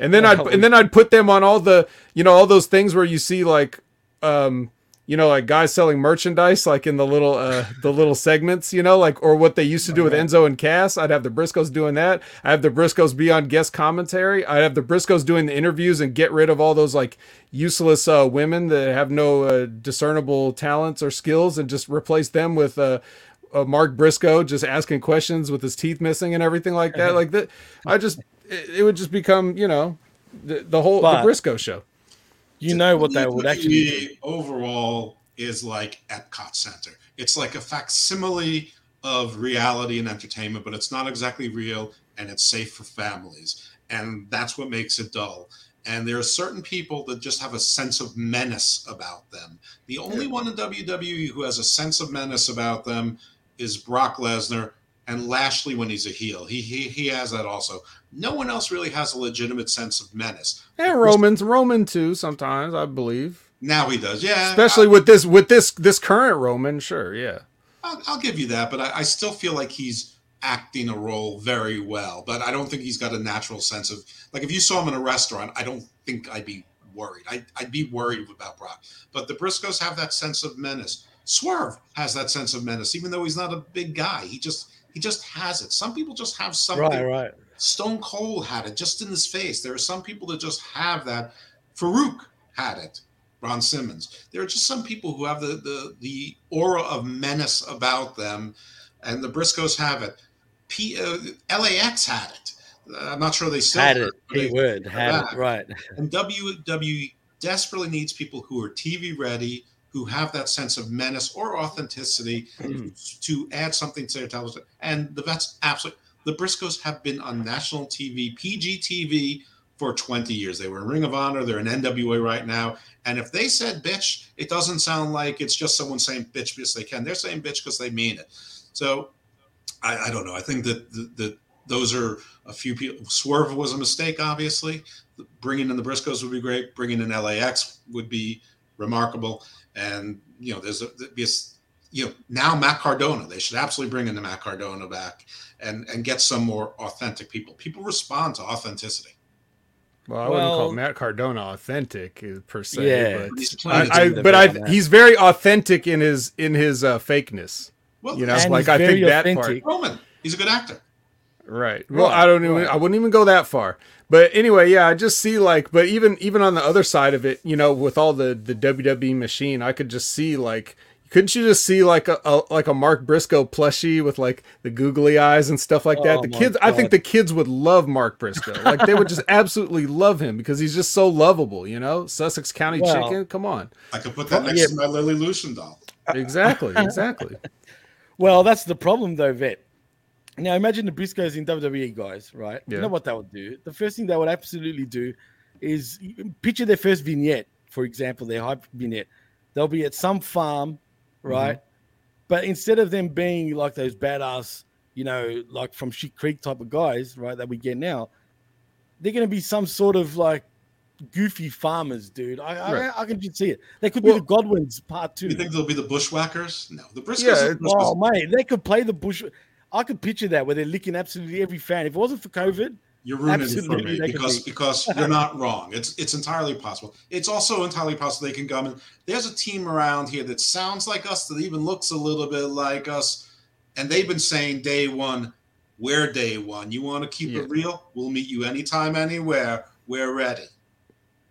And then i'd and then i'd put them on all the you know all those things where you see like um you know like guys selling merchandise like in the little uh the little segments you know like or what they used to do with enzo and cass. I'd have the briscoes doing that. I have the briscoes be on guest commentary. I'd have the briscoes doing the interviews and get rid of all those like useless uh women that have no uh, discernible talents or skills and just replace them with uh uh, Mark Briscoe just asking questions with his teeth missing and everything like that. Like that, I just it, it would just become you know the, the whole But- the Briscoe show. You know what that would actually do. WWE overall is like Epcot Center. It's like a facsimile of reality and entertainment, but it's not exactly real and it's safe for families. And that's what makes it dull. And there are certain people that just have a sense of menace about them. The only one in WWE who has a sense of menace about them is Brock Lesnar and Lashley when he's a heel. He he, he has that also. No one else really has a legitimate sense of menace. And Romans, Roman too. Sometimes I believe, Now he does, yeah. especially with this with this this current Roman. Sure, yeah. I'll, I'll give you that, but I, I still feel like he's acting a role very well. But I don't think he's got a natural sense of like if you saw him in a restaurant, I don't think I'd be worried. I, I'd be worried about Brock. But the Briscoes have that sense of menace. Swerve has that sense of menace, even though he's not a big guy. He just he just has it. Some people just have something. Right, right. Stone Cold had it just in his face. There are some people that just have that. Farouk had it. Ron Simmons. There are just some people who have the the the aura of menace about them, and the Briscoes have it. P, uh, LAX had it. Uh, I'm not sure they still Had it. but they- Keyword. Had back. it. Right. And WWE desperately needs people who are TV ready, who have that sense of menace or authenticity hmm. to add something to their television. And the vets absolutely. The Briscoes have been on national TV, PG TV, for 20 years. They were in Ring of Honor. They're in NWA right now. And if they said bitch, it doesn't sound like it's just someone saying bitch because they can. They're saying bitch because they mean it. So I, I don't know. I think that that that those are a few people. Swerve was a mistake, obviously. Bringing in the Briscoes would be great. Bringing in LAX would be remarkable. And you know, there's a, there'd be a s- you know now Matt Cardona. They should absolutely bring in the Matt Cardona back and and get some more authentic people. People respond to authenticity. Well, I wouldn't call Matt Cardona authentic uh, per se. Yeah. but He's I, I, but I, he's very authentic in his in his uh, fakeness. well, You know, like I very think that part. Roman. He's a good actor. Right. Well, Right, I don't even. right. I wouldn't even go that far. But anyway, yeah, I just see like, but even even on the other side of it, you know, with all the the WWE machine, I could just see like, couldn't you just see like a, a like a Mark Briscoe plushie with like the googly eyes and stuff like that? Oh the my kids, I think the kids would love Mark Briscoe. Like they would just absolutely love him because he's just so lovable. You know, Sussex County Well- Chicken. Come on. I could put that next yeah. to my Lily Lucian doll. Exactly. Exactly. Well, that's the problem, though, Vet. Now, imagine the Briscoes in WWE, guys, right? Yeah. You know what they would do? The first thing they would absolutely do is picture their first vignette, for example, their hype vignette. They'll be at some farm, mm-hmm. right? But instead of them being like those badass, you know, like from Shit Creek type of guys, right, that we get now, they're going to be some sort of like goofy farmers, dude. I, Right. I, I can just see it. They could Well- be the Godwins part two. You think they'll be the bushwhackers? No, the Briscoes. Yeah, are the Briscoes. Oh mate, they could play the bush. I could picture that where they're licking absolutely every fan. If it wasn't for COVID, You're ruining it for Absolutely, me because be. because you're not wrong. It's it's entirely possible. It's also entirely possible they can come in. There's a team around here that sounds like us, that even looks a little bit like us, and they've been saying day one, we're day one. You want to keep Yeah. it real? We'll meet you anytime, anywhere. We're ready.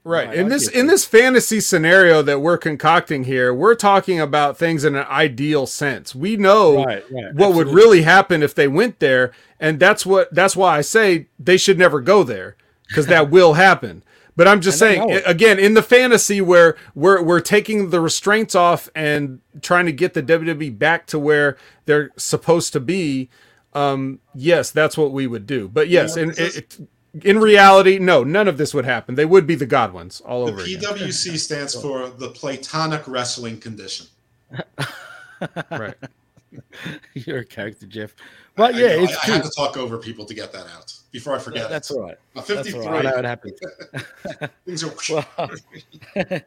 Right. Right, In this in this fantasy scenario that we're concocting here, we're talking about things in an ideal sense. We know right, right. what would really happen if they went there, and that's what that's why I say they should never go there because that will happen. But I'm just And saying again in the fantasy where we're we're taking the restraints off and trying to get the WWE back to where they're supposed to be. Um, yes, that's what we would do. But yes, Yeah, this it, in reality, no, none of this would happen. They would be the Godwins all The over again. PWC stands for the Platonic Wrestling Condition. Right. You're a character, Jeff. But I- yeah, I, it's I true. have to talk over people to get that out before I forget. That's it. all right. I'm That's 53. all right. I know it happens. Things are. Well,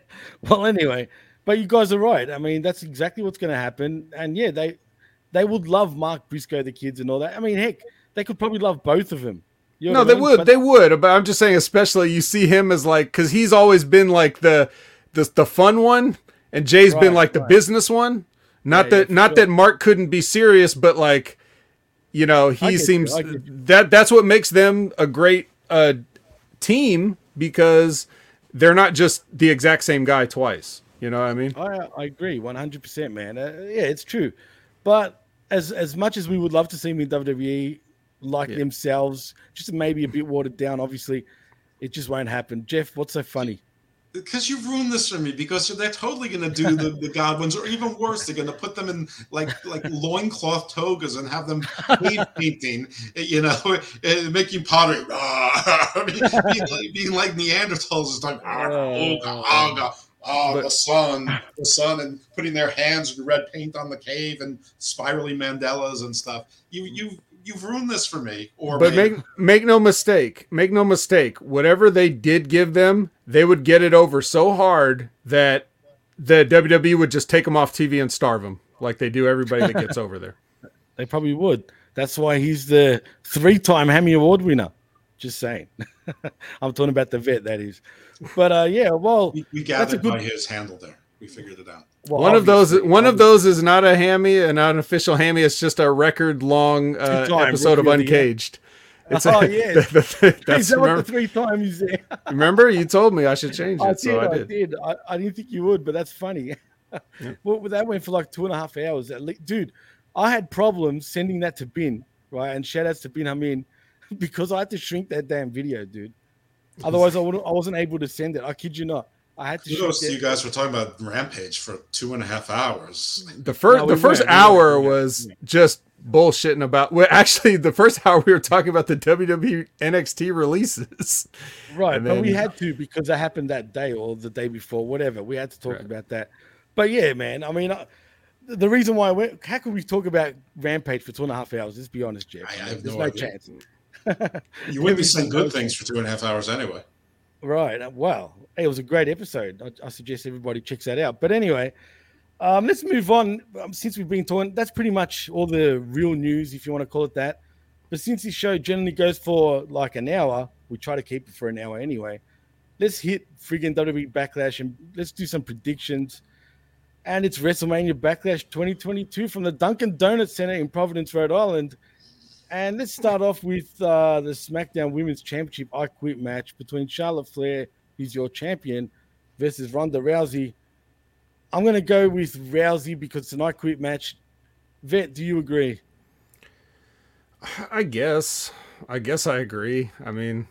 well, anyway, but you guys are right. I mean, that's exactly what's going to happen. And yeah, they they would love Mark Briscoe, the kids, and all that. I mean, heck, they could probably love both of them. You know No, what I they mean? would. But- They would. But I'm just saying, especially you see him as like because he's always been like the the the fun one, and Jay's been like the right. business one. Not Yeah, that yeah, not sure. that Mark couldn't be serious, but like you know he you, seems that that's what makes them a great uh team because they're not just the exact same guy twice. You know what I mean? I, I agree, one hundred percent, man. Uh, yeah, it's true. But as as much as we would love to see them in WWE, like Yeah. themselves, just maybe a bit watered down. Obviously, it just won't happen. Jeff, what's so funny? Because you've ruined this for me. Because they're totally going to do the, the Godwins, or even worse, they're going to put them in like like loincloth togas and have them cave painting, you know, making pottery, I mean, being, like, being like Neanderthals. It's like, ah, oh, oh, oh, oh, the sun, the sun, and putting their hands in red paint on the cave and spirally mandalas and stuff. You you you've ruined this for me. Or But maybe- make make no mistake, make no mistake. Whatever they did give them, they would get it over so hard that the WWE would just take them off TV and starve them, like they do everybody that gets over there. They probably would. That's why he's the three-time Hammy Award winner. Just saying. I'm talking about the vet, that is. But uh, yeah, well, we, we That's a gathered good- by his handle there. We figured it out. well, one of those, obviously, one of those is not a hammy, and not an official hammy. It's just a record long uh, episode of Rookie of the Year. Uncaged. It's Oh, a, yeah. that- that- Is that's that what remember, the three times you remember you told me I should change it, I did, so I I did. did. I, I didn't think you would, but that's funny. well, that went for like two and a half hours. At least. Dude, I had problems sending that to Bin, right? And shout outs to Bin Hamin because I had to shrink that damn video, dude. Otherwise, I wouldn't. I wasn't able to send it. I kid you not. I had to. shrink Kudos to it. you guys for talking about Rampage for two and a half hours. The first No, the we first weren't, hour we weren't. was just bullshitting about. Well, actually, the first hour we were talking about the WWE NXT releases. Right, And but we then- had to because it happened that day or the day before, whatever. We had to talk Right. about that. But yeah, man. I mean, I, the reason why I went, how could we talk about Rampage for two and a half hours? Let's be honest, Jeff. I- I have There's no no, idea. chance. You wouldn't be saying good things for two and a half hours anyway. Right. uh, Well, it was a great episode. I, I suggest everybody checks that out. But anyway, um, let's move on. Um, since we've been talking, that's pretty much all the real news, if you want to call it that. But since this show generally goes for like an hour, we try to keep it for an hour anyway. Let's hit friggin' WWE Backlash and let's do some predictions. And it's WrestleMania Backlash 2022 from the Dunkin' Donuts Center in Providence, Rhode Island. And let's start off with uh, the SmackDown Women's Championship I Quit match between Charlotte Flair, who's your champion, versus Ronda Rousey. I'm going to go with Rousey because it's an I Quit match. Vet, do you agree? I guess. I guess I agree. I mean,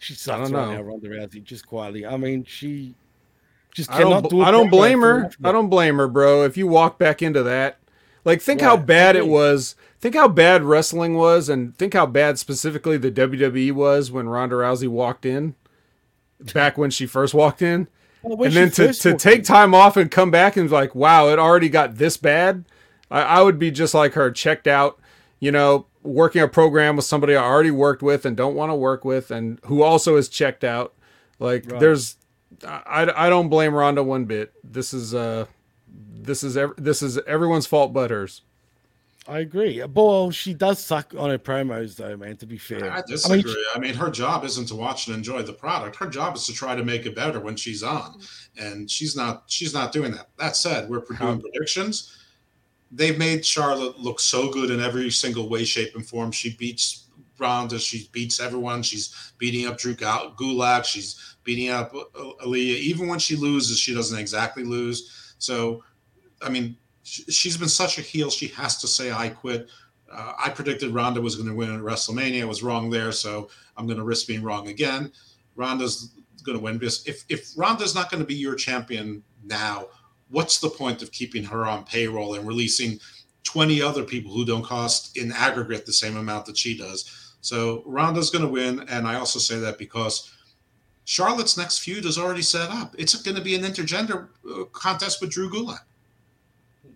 She sucks don't right know. now, Ronda Rousey, just quietly. I mean, she just I cannot don't. do it I don't blame her. I don't blame her, bro. If you walk back into that, like, think how Right, bad it was. Think how bad wrestling was, and think how bad specifically the WWE was when Ronda Rousey walked in. Back when she first walked in, Well, and then to, to take in- time off and come back and be like, wow, it already got this bad. I, I would be just like her, checked out. You know, working a program with somebody I already worked with and don't want to work with, and who also is checked out. Like, Right. there's, I, I don't blame Ronda one bit. This is uh, this is ev- this is everyone's fault but hers. I agree. Well, she does suck on her promos, though, man. To be fair, I I disagree. mean, I mean, her job isn't to watch and enjoy the product. Her job is to try to make it better when she's on, and she's not. She's not doing that. That said, we're doing How- predictions. They've made Charlotte look so good in every single way, shape, and form. She beats Ronda. She beats everyone. She's beating up Drew Gu- Gulak. She's beating up uh, Aliyah. Even when she loses, she doesn't exactly lose. So, I mean, sh- she's been such a heel. She has to say, "I quit." Uh, I predicted Ronda was going to win at WrestleMania. I was wrong there, so I'm going to risk being wrong again. Ronda's going to win because if if Ronda's not going to be your champion now, what's the point of keeping her on payroll and releasing 20 other people who don't cost in aggregate the same amount that she does? So Ronda's going to win, and I also say that because Charlotte's next feud is already set up. It's going to be an intergender uh, contest with Drew Gulak.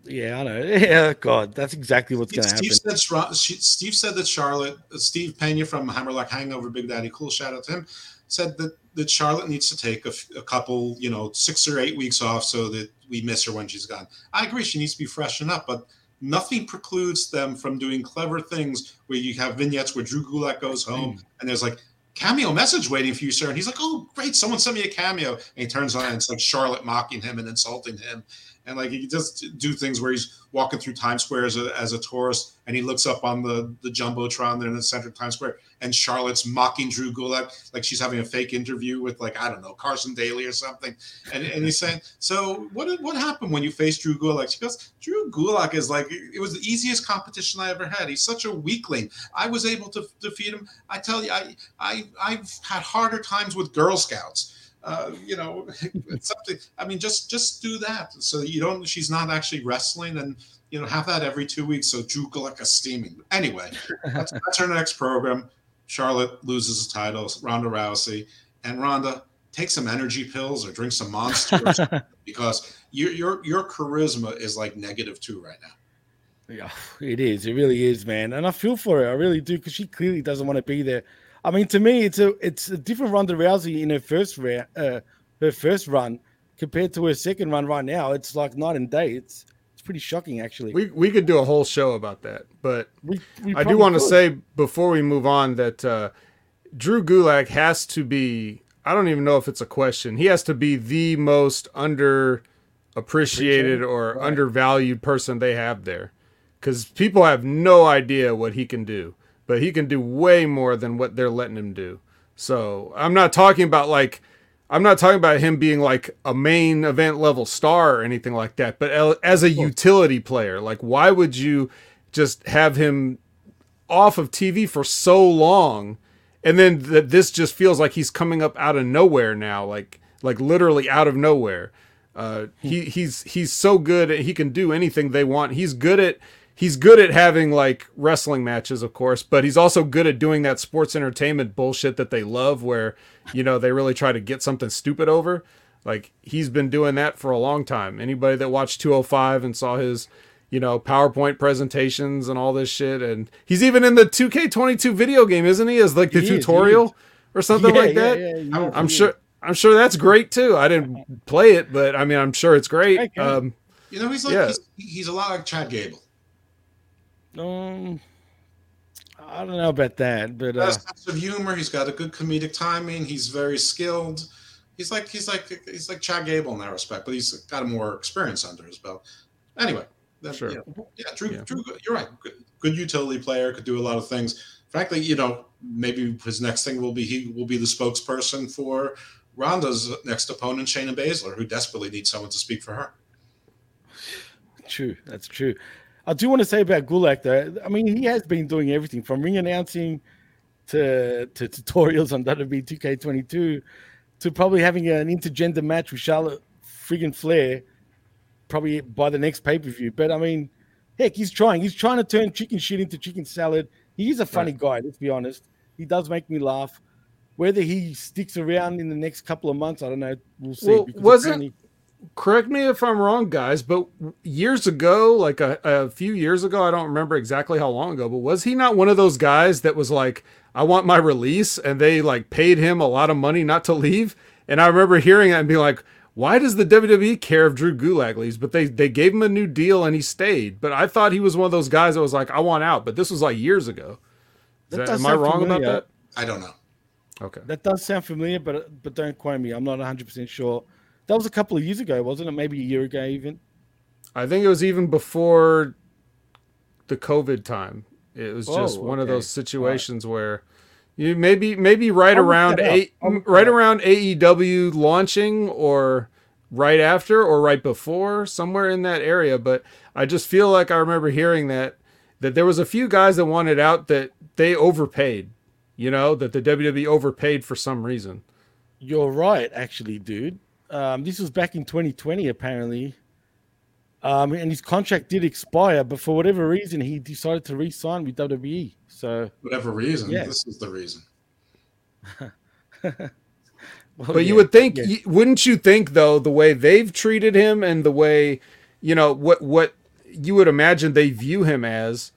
Yeah, I know. Yeah, God, that's exactly what's going to happen. Steve said, Steve said that Charlotte, uh, Steve Pena from Hammerlock Hangover, Big Daddy Cool, shout out to him, said that, that Charlotte needs to take a, a couple, you know, six or eight weeks off so that we miss her when she's gone. I agree, she needs to be freshened up, but nothing precludes them from doing clever things where you have vignettes where Drew Gulak goes home mm. and there's like cameo message waiting for you, sir. And he's like, oh, great, someone sent me a cameo. And he turns on and it's like Charlotte mocking him and insulting him and like he just do things where he's walking through Times Square as a, as a tourist, and he looks up on the the jumbotron there in the center of Times Square, and Charlotte's mocking Drew Gulak like she's having a fake interview with like I don't know Carson Daly or something, and, and he's saying, so what what happened when you faced Drew Gulak? She goes, Drew Gulak is like it was the easiest competition I ever had. He's such a weakling. I was able to defeat him. I tell you, I I I've had harder times with Girl Scouts uh, you know, something. I mean, just just do that so you don't. She's not actually wrestling, and you know, have that every two weeks. So Drew Gulak is steaming. Anyway, that's, that's our next program. Charlotte loses the title. Ronda Rousey and Ronda take some energy pills or drink some monsters because your your your charisma is like negative two right now. Yeah, it is. It really is, man. And I feel for her. I really do because she clearly doesn't want to be there. I mean, to me, it's a it's a different Ronda Rousey in her first ra- uh, her first run compared to her second run right now. It's like night and day. It's it's pretty shocking, actually. We we could do a whole show about that, but we, we I do want to say before we move on that uh, Drew Gulak has to be. I don't even know if it's a question. He has to be the most under appreciated or right. undervalued person they have there because people have no idea what he can do but he can do way more than what they're letting him do. So I'm not talking about like I'm not talking about him being like a main event level star or anything like that, but as a utility player, like why would you just have him off of TV for so long and then that this just feels like he's coming up out of nowhere now, like like literally out of nowhere. Uh, he he's he's so good he can do anything they want. He's good at he's good at having like wrestling matches, of course, but he's also good at doing that sports entertainment bullshit that they love, where you know they really try to get something stupid over. Like he's been doing that for a long time. Anybody that watched 205 and saw his, you know, PowerPoint presentations and all this shit, and he's even in the 2K22 video game, isn't he? As like the he tutorial is, or something yeah, like that. Yeah, yeah, I'm sure. I'm sure that's great too. I didn't play it, but I mean, I'm sure it's great. Um, you know, he's like he's, he's a lot like Chad Gable. Um, I don't know about that, but uh, sense of humor. He's got a good comedic timing. He's very skilled. He's like he's like he's like Chad Gable in that respect, but he's got a more experience under his belt. Anyway, that, sure. Yeah, yeah, Drew, yeah. Drew, you're right. Good, good utility player, could do a lot of things. Frankly, you know, maybe his next thing will be he will be the spokesperson for Ronda's next opponent, Shayna Baszler, who desperately needs someone to speak for her. True, that's true. I do want to say about Gulak though. I mean, he has been doing everything from ring announcing to to tutorials on WWE 2K22 to probably having an intergender match with Charlotte friggin' Flair, probably by the next pay per view. But I mean, heck, he's trying. He's trying to turn chicken shit into chicken salad. He's a funny right. guy. Let's be honest. He does make me laugh. Whether he sticks around in the next couple of months, I don't know. We'll see. Well, wasn't correct me if I'm wrong, guys, but years ago, like a, a, few years ago, I don't remember exactly how long ago, but was he not one of those guys that was like, I want my release, and they like paid him a lot of money not to leave? And I remember hearing it and being like, why does the WWE care if Drew Gulak leaves? But they they gave him a new deal and he stayed. But I thought he was one of those guys that was like, I want out. But this was like years ago. That, am I wrong familiar. about that? I don't know. Okay. That does sound familiar, but but don't quote me. I'm not 100 percent sure. That was a couple of years ago, wasn't it? Maybe a year ago, even. I think it was even before the COVID time. It was just oh, one of those situations right. where you maybe maybe right I'll around a, right around AEW launching or right after or right before somewhere in that area but I just feel like I remember hearing that that there was a few guys that wanted out that they overpaid you know that the WWE overpaid for some reason You're right, actually, dude. Um, this was back in 2020, apparently. Um, and his contract did expire, but for whatever reason, he decided to re-sign with WWE. So, Whatever reason, Yeah. this is the reason. well, But you would think, yeah. wouldn't you think though, the way they've treated him and the way, you know, what what you would imagine they view him as,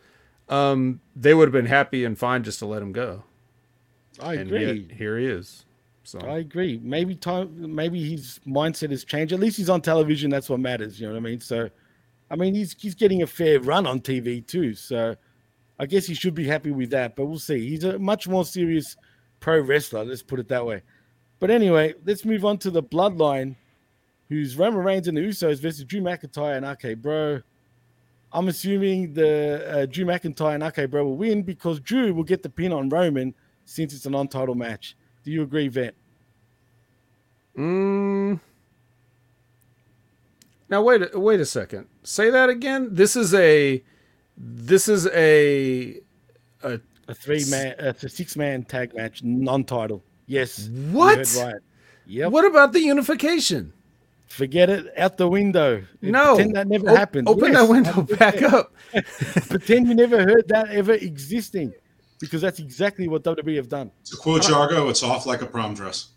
um, they would have been happy and fine just to let him go. I and agree. yet here he is. So I agree. Maybe time. Maybe his mindset has changed. At least he's on television. That's what matters. You know what I mean? So, I mean, he's he's getting a fair run on TV too. So, I guess he should be happy with that. But we'll see. He's a much more serious pro wrestler. Let's put it that way. But anyway, let's move on to the Bloodline, who's Roman Reigns and the Usos versus Drew McIntyre and RK Bro. I'm assuming the uh, Drew McIntyre and RK Bro will win because Drew will get the pin on Roman since it's a non-title match. Do you agree, Vet? Mm. Now wait a- wait a second. Say that again. This is a this is a a A three man, a six man tag match, non title. Yes. What? right. Yep. what about the unification? Forget it out the window. No. Pretend that never Op- happened. Open Yes, that window back up. Pretend you never heard that ever existing, because that's exactly what WWE have done. To quote Jargo, it's off like a prom dress.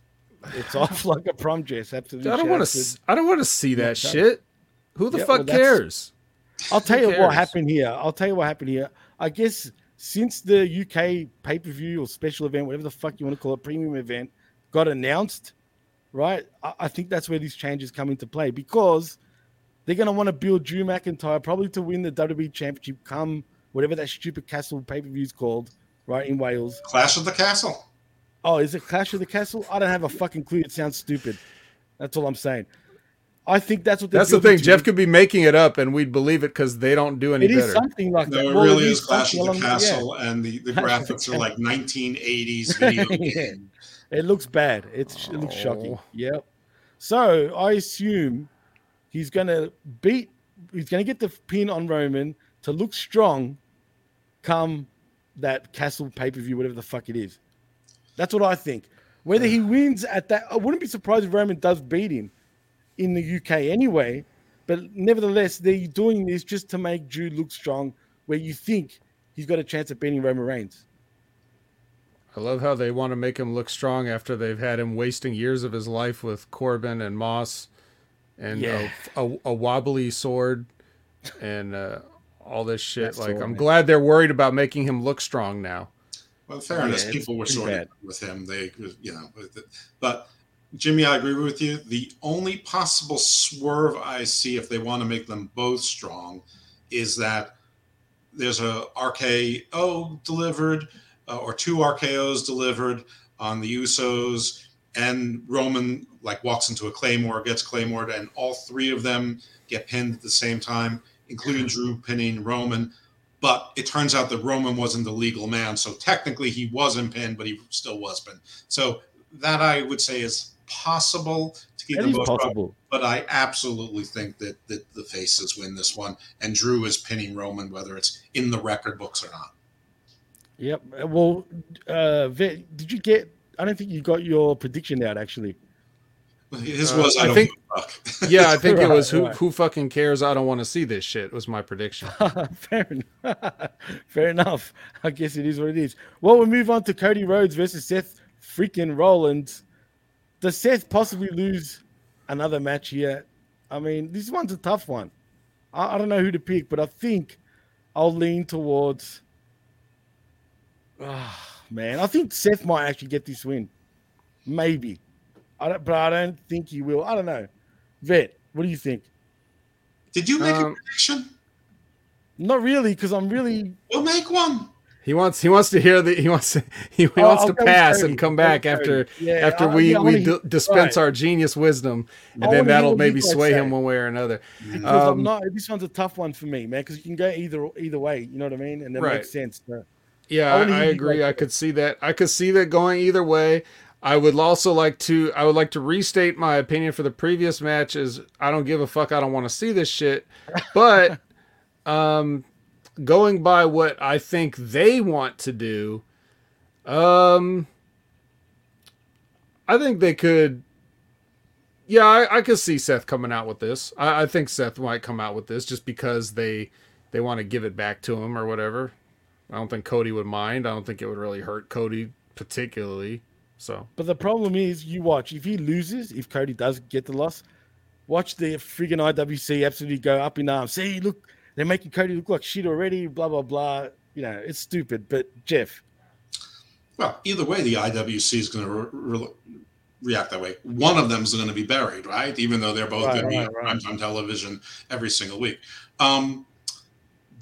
It's off like a prom dress. Absolutely. I don't want to I don't want to see that Yeah, shit. Who the Yeah, fuck well, cares? I'll tell Who you what happened here. I'll tell you what happened here. I guess since the UK pay per view or special event, whatever the fuck you want to call it, premium event, got announced, right? I, I think that's where these changes come into play because they're going to want to build Drew McIntyre probably to win the WWE Championship come whatever that stupid Castle pay per view is called, right, in Wales. Clash of the Castle. Oh, is it Clash of the Castle? I don't have a fucking clue. It sounds stupid. That's all I'm saying. I think that's what they're That's the thing. to. Jeff could be making it up, and we'd believe it because they don't do any It is better. something like that. No, it Well, really it is Clash of something the along- yeah. Castle, and the, the Clash of the graphics are like 1980s video game. It looks bad. It's, it looks shocking. Oh. Yep. So I assume he's going to beat, he's going to get the pin on Roman to look strong come that Castle pay per view, whatever the fuck it is. That's what I think. Whether he wins at that, I wouldn't be surprised if Roman does beat him in the UK anyway. But nevertheless, they're doing this just to make Drew look strong, where you think he's got a chance of beating Roman Reigns. I love how they want to make him look strong after they've had him wasting years of his life with Corbin and Moss and Yeah. a, a, a wobbly sword and uh, all this shit. That's like, all, I'm man. glad they're worried about making him look strong now. Well, in fairness, Yeah, people were pretty sort bad. of with him. They, you know, but Jimmy, I agree with you. The only possible swerve I see if they want to make them both strong is that there's a RKO delivered uh, or two RKOs delivered on the Usos, and Roman like walks into a Claymore, gets Claymored, and all three of them get pinned at the same time, including Drew pinning Roman. But it turns out that Roman wasn't the legal man, so technically he wasn't pinned, but he still was pinned. So that I would say is possible to keep That is both strong. But I absolutely think that that the faces win this one, and Drew is pinning Roman, whether it's in the record books or not. Yep. Well, uh, Vet, did you get? I don't think you got your prediction out actually. His Uh, was I, I don't think- fuck. Yeah, I think it was who, right. who fucking cares? I don't want to see this shit, was my prediction. Fair enough. Fair enough. I guess it is what it is. Well, we move on to Cody Rhodes versus Seth freaking Rollins. Does Seth possibly lose another match here? I mean, this one's a tough one. I, I don't know who to pick, but I think I'll lean towards. Ah, man, I think Seth might actually get this win. Maybe. I don't, but I don't think he will. I don't know. Vet, what do you think? Did you make a Um, prediction? Not really, because I'm really We'll make one. He wants he wants to hear the he wants to, he Oh, wants I'll to pass and come back after Yeah, after I- we yeah, we wanna d- dispense right. our genius wisdom, and I then that'll maybe sway say. him one way or another. because Um, I'm not. This one's a tough one for me, man. Because you can go either either way. You know what I mean? And that Right. makes sense. So, Yeah, I I, wanna I hear you agree. I could see that. I could see that going either way. I would also like to. I would like to restate my opinion for the previous match. Is I don't give a fuck. I don't want to see this shit. But, um, going by what I think they want to do, um, I think they could. Yeah, I, I could see Seth coming out with this. I, I think Seth might come out with this just because they they want to give it back to him or whatever. I don't think Cody would mind. I don't think it would really hurt Cody particularly. So But the problem is, you watch if he loses, if Cody does get the loss, watch the friggin' IWC absolutely go up in arms. See, look, they're making Cody look like shit already. Blah blah blah. You know, it's stupid. But Jeff, Well, either way, the IWC is going to re- re- react that way. One of them is going to be buried, right? Even though they're both Right, going to be right, on right. primetime television every single week. Um,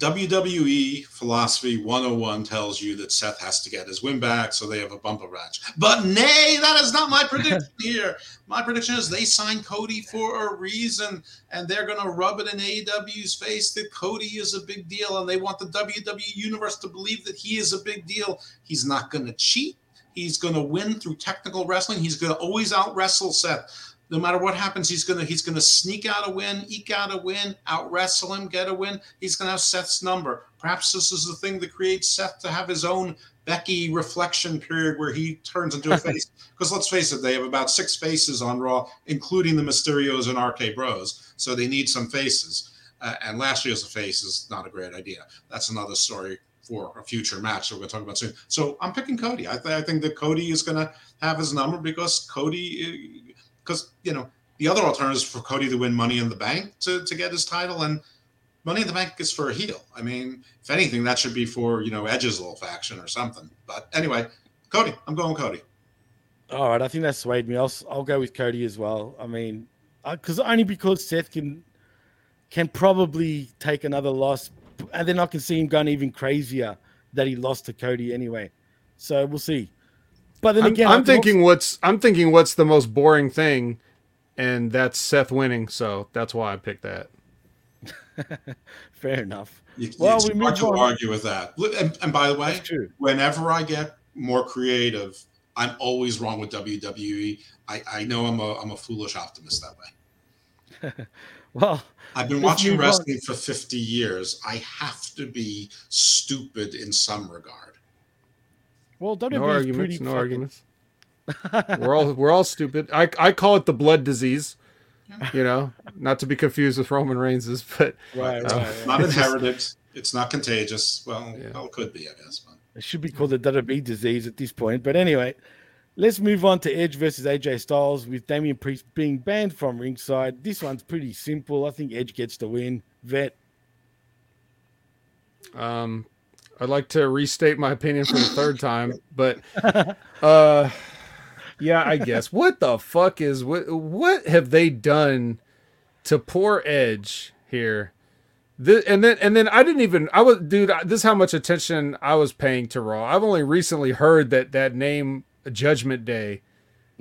WWE philosophy 101 tells you that Seth has to get his win back, so they have a bumper match. But nay, that is not my prediction here. My prediction is they signed Cody for a reason, and they're going to rub it in AEW's face that Cody is a big deal, and they want the WWE universe to believe that he is a big deal. He's not going to cheat. He's going to win through technical wrestling. He's going to always out wrestle Seth. No matter what happens, he's gonna he's gonna sneak out a win, eke out a win, out wrestle him, get a win. He's gonna have Seth's number. Perhaps this is the thing that creates Seth to have his own Becky reflection period where he turns into a face. Because let's face it, they have about six faces on Raw, including the Mysterios and RK Bros. So they need some faces. Uh, and Lashley as a face is not a great idea. That's another story for a future match that we're going to talk about soon. So I'm picking Cody. I, th- I think that Cody is going to have his number because Cody, because you know the other alternative is for Cody to win Money in the Bank to, to get his title, and Money in the Bank is for a heel. I mean, if anything, that should be for you know Edge's little faction or something. But anyway, Cody, I'm going Cody. all right, I think that swayed me. I'll I'll go with Cody as well. I mean, because only because Seth can can probably take another loss, and then I can see him going even crazier that he lost to Cody anyway. So we'll see. But then I'm, again, I I'm can also- thinking what's I'm thinking what's the most boring thing, and that's Seth winning. So that's why I picked that. fair enough. You, Well, it's we hard to on. argue with that. And, and by the way, whenever I get more creative, I'm always wrong with WWE. I, I know I'm a I'm a foolish optimist that way. Well, I've been watching move on. wrestling for 50 years. I have to be stupid in some regard. Well, WWE No arguments. pretty No fucking- arguments. we're all we're all stupid. I I call it the blood disease. You know, not to be confused with Roman Reigns's, but Right, right, Uh, right. Not It's just- inherited. It's not contagious. Well, Yeah. well, it could be, I guess. But It should be called the WWE disease at this point. But anyway, let's move on to Edge versus AJ Styles with Damian Priest being banned from ringside. This one's pretty simple. I think Edge gets the win. Vet. Um, I'd like to restate my opinion for the third time, but uh, yeah, I guess. What the fuck is what? What have they done to poor Edge here? This, and then and then I didn't even I was dude. This is how much attention I was paying to Raw. I've only recently heard that that name Judgment Day.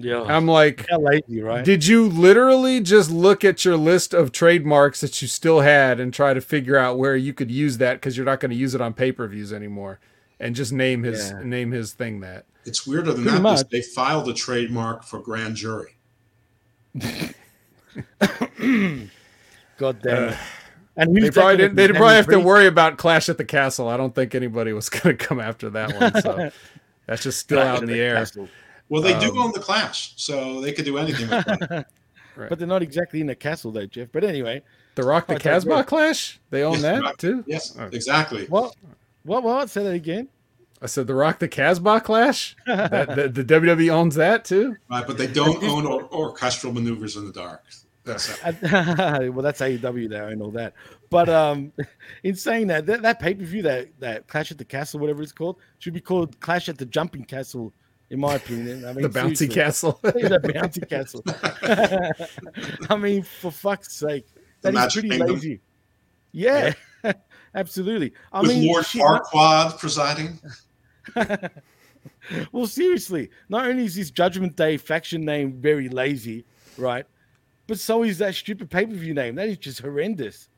Yeah. I'm like, How lazy, right? did you literally just look at your list of trademarks that you still had and try to figure out where you could use that because you're not going to use it on pay per views anymore, and just name his Yeah. name his thing that? it's weirder than Pretty that. much. They filed a trademark for grand jury. God damn it. Uh, and They probably didn't. be? They probably have to worry about Clash at the Castle. I don't think anybody was going to come after that one. So that's just still out in at the air. Castle. Well, they do Um, own the Clash, so they could do anything with that. But they're not exactly in the castle, though, Jeff. But anyway, The Rock the I thought- Casbah Clash. They own Yes, that Rock- too. yes, Oh. exactly. what? What? What? Say that again. I said the Rock the Casbah Clash. that, the, the WWE owns that too. Right, but they don't own or- orchestral maneuvers in the dark. That's well, that's AEW there and all that. But um, in saying that, that, that pay per view, that that Clash at the Castle, whatever it's called, should be called Clash at the Jumping Castle, in my opinion. I mean, The bouncy castle. The bouncy castle. I mean, for fuck's sake, The that is pretty Kingdom. lazy. Yeah, absolutely. I With mean, Lord shit, not- Farquaad presiding. well, seriously, not only is this Judgment Day faction name very lazy, right? But so is that stupid pay per view name. That is just horrendous.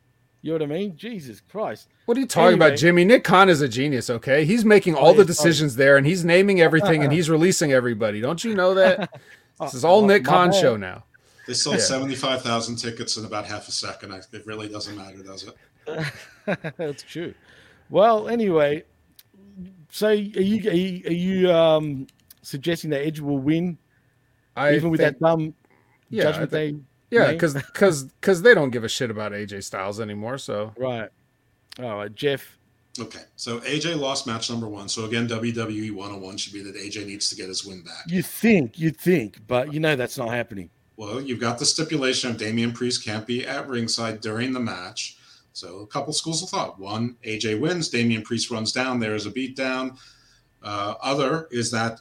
You know what I mean? Jesus Christ. What are you talking Anyway. about, Jimmy? Nick Khan is a genius, okay? He's making all Oh, the decisions there and he's naming everything and he's releasing everybody. Don't you know that? This is all my- Nick my Khan bad. show now. They sold Yeah. 75,000 tickets in about half a second. It really doesn't matter, does it? That's true. Well, anyway, so are you are you, are you um, suggesting that Edge will win I even with think- that dumb yeah, I judgment think- day. Yeah, because because because they don't give a shit about AJ Styles anymore. So Right. All right, Jeff. Okay, so AJ lost match number one. So again, WWE 101 should be that AJ needs to get his win back. You think, you think, but you know that's not happening. Well, you've got the stipulation of Damian Priest can't be at ringside during the match. So a couple schools of thought. One, AJ wins, Damian Priest runs down, there is a beatdown. Uh, other is that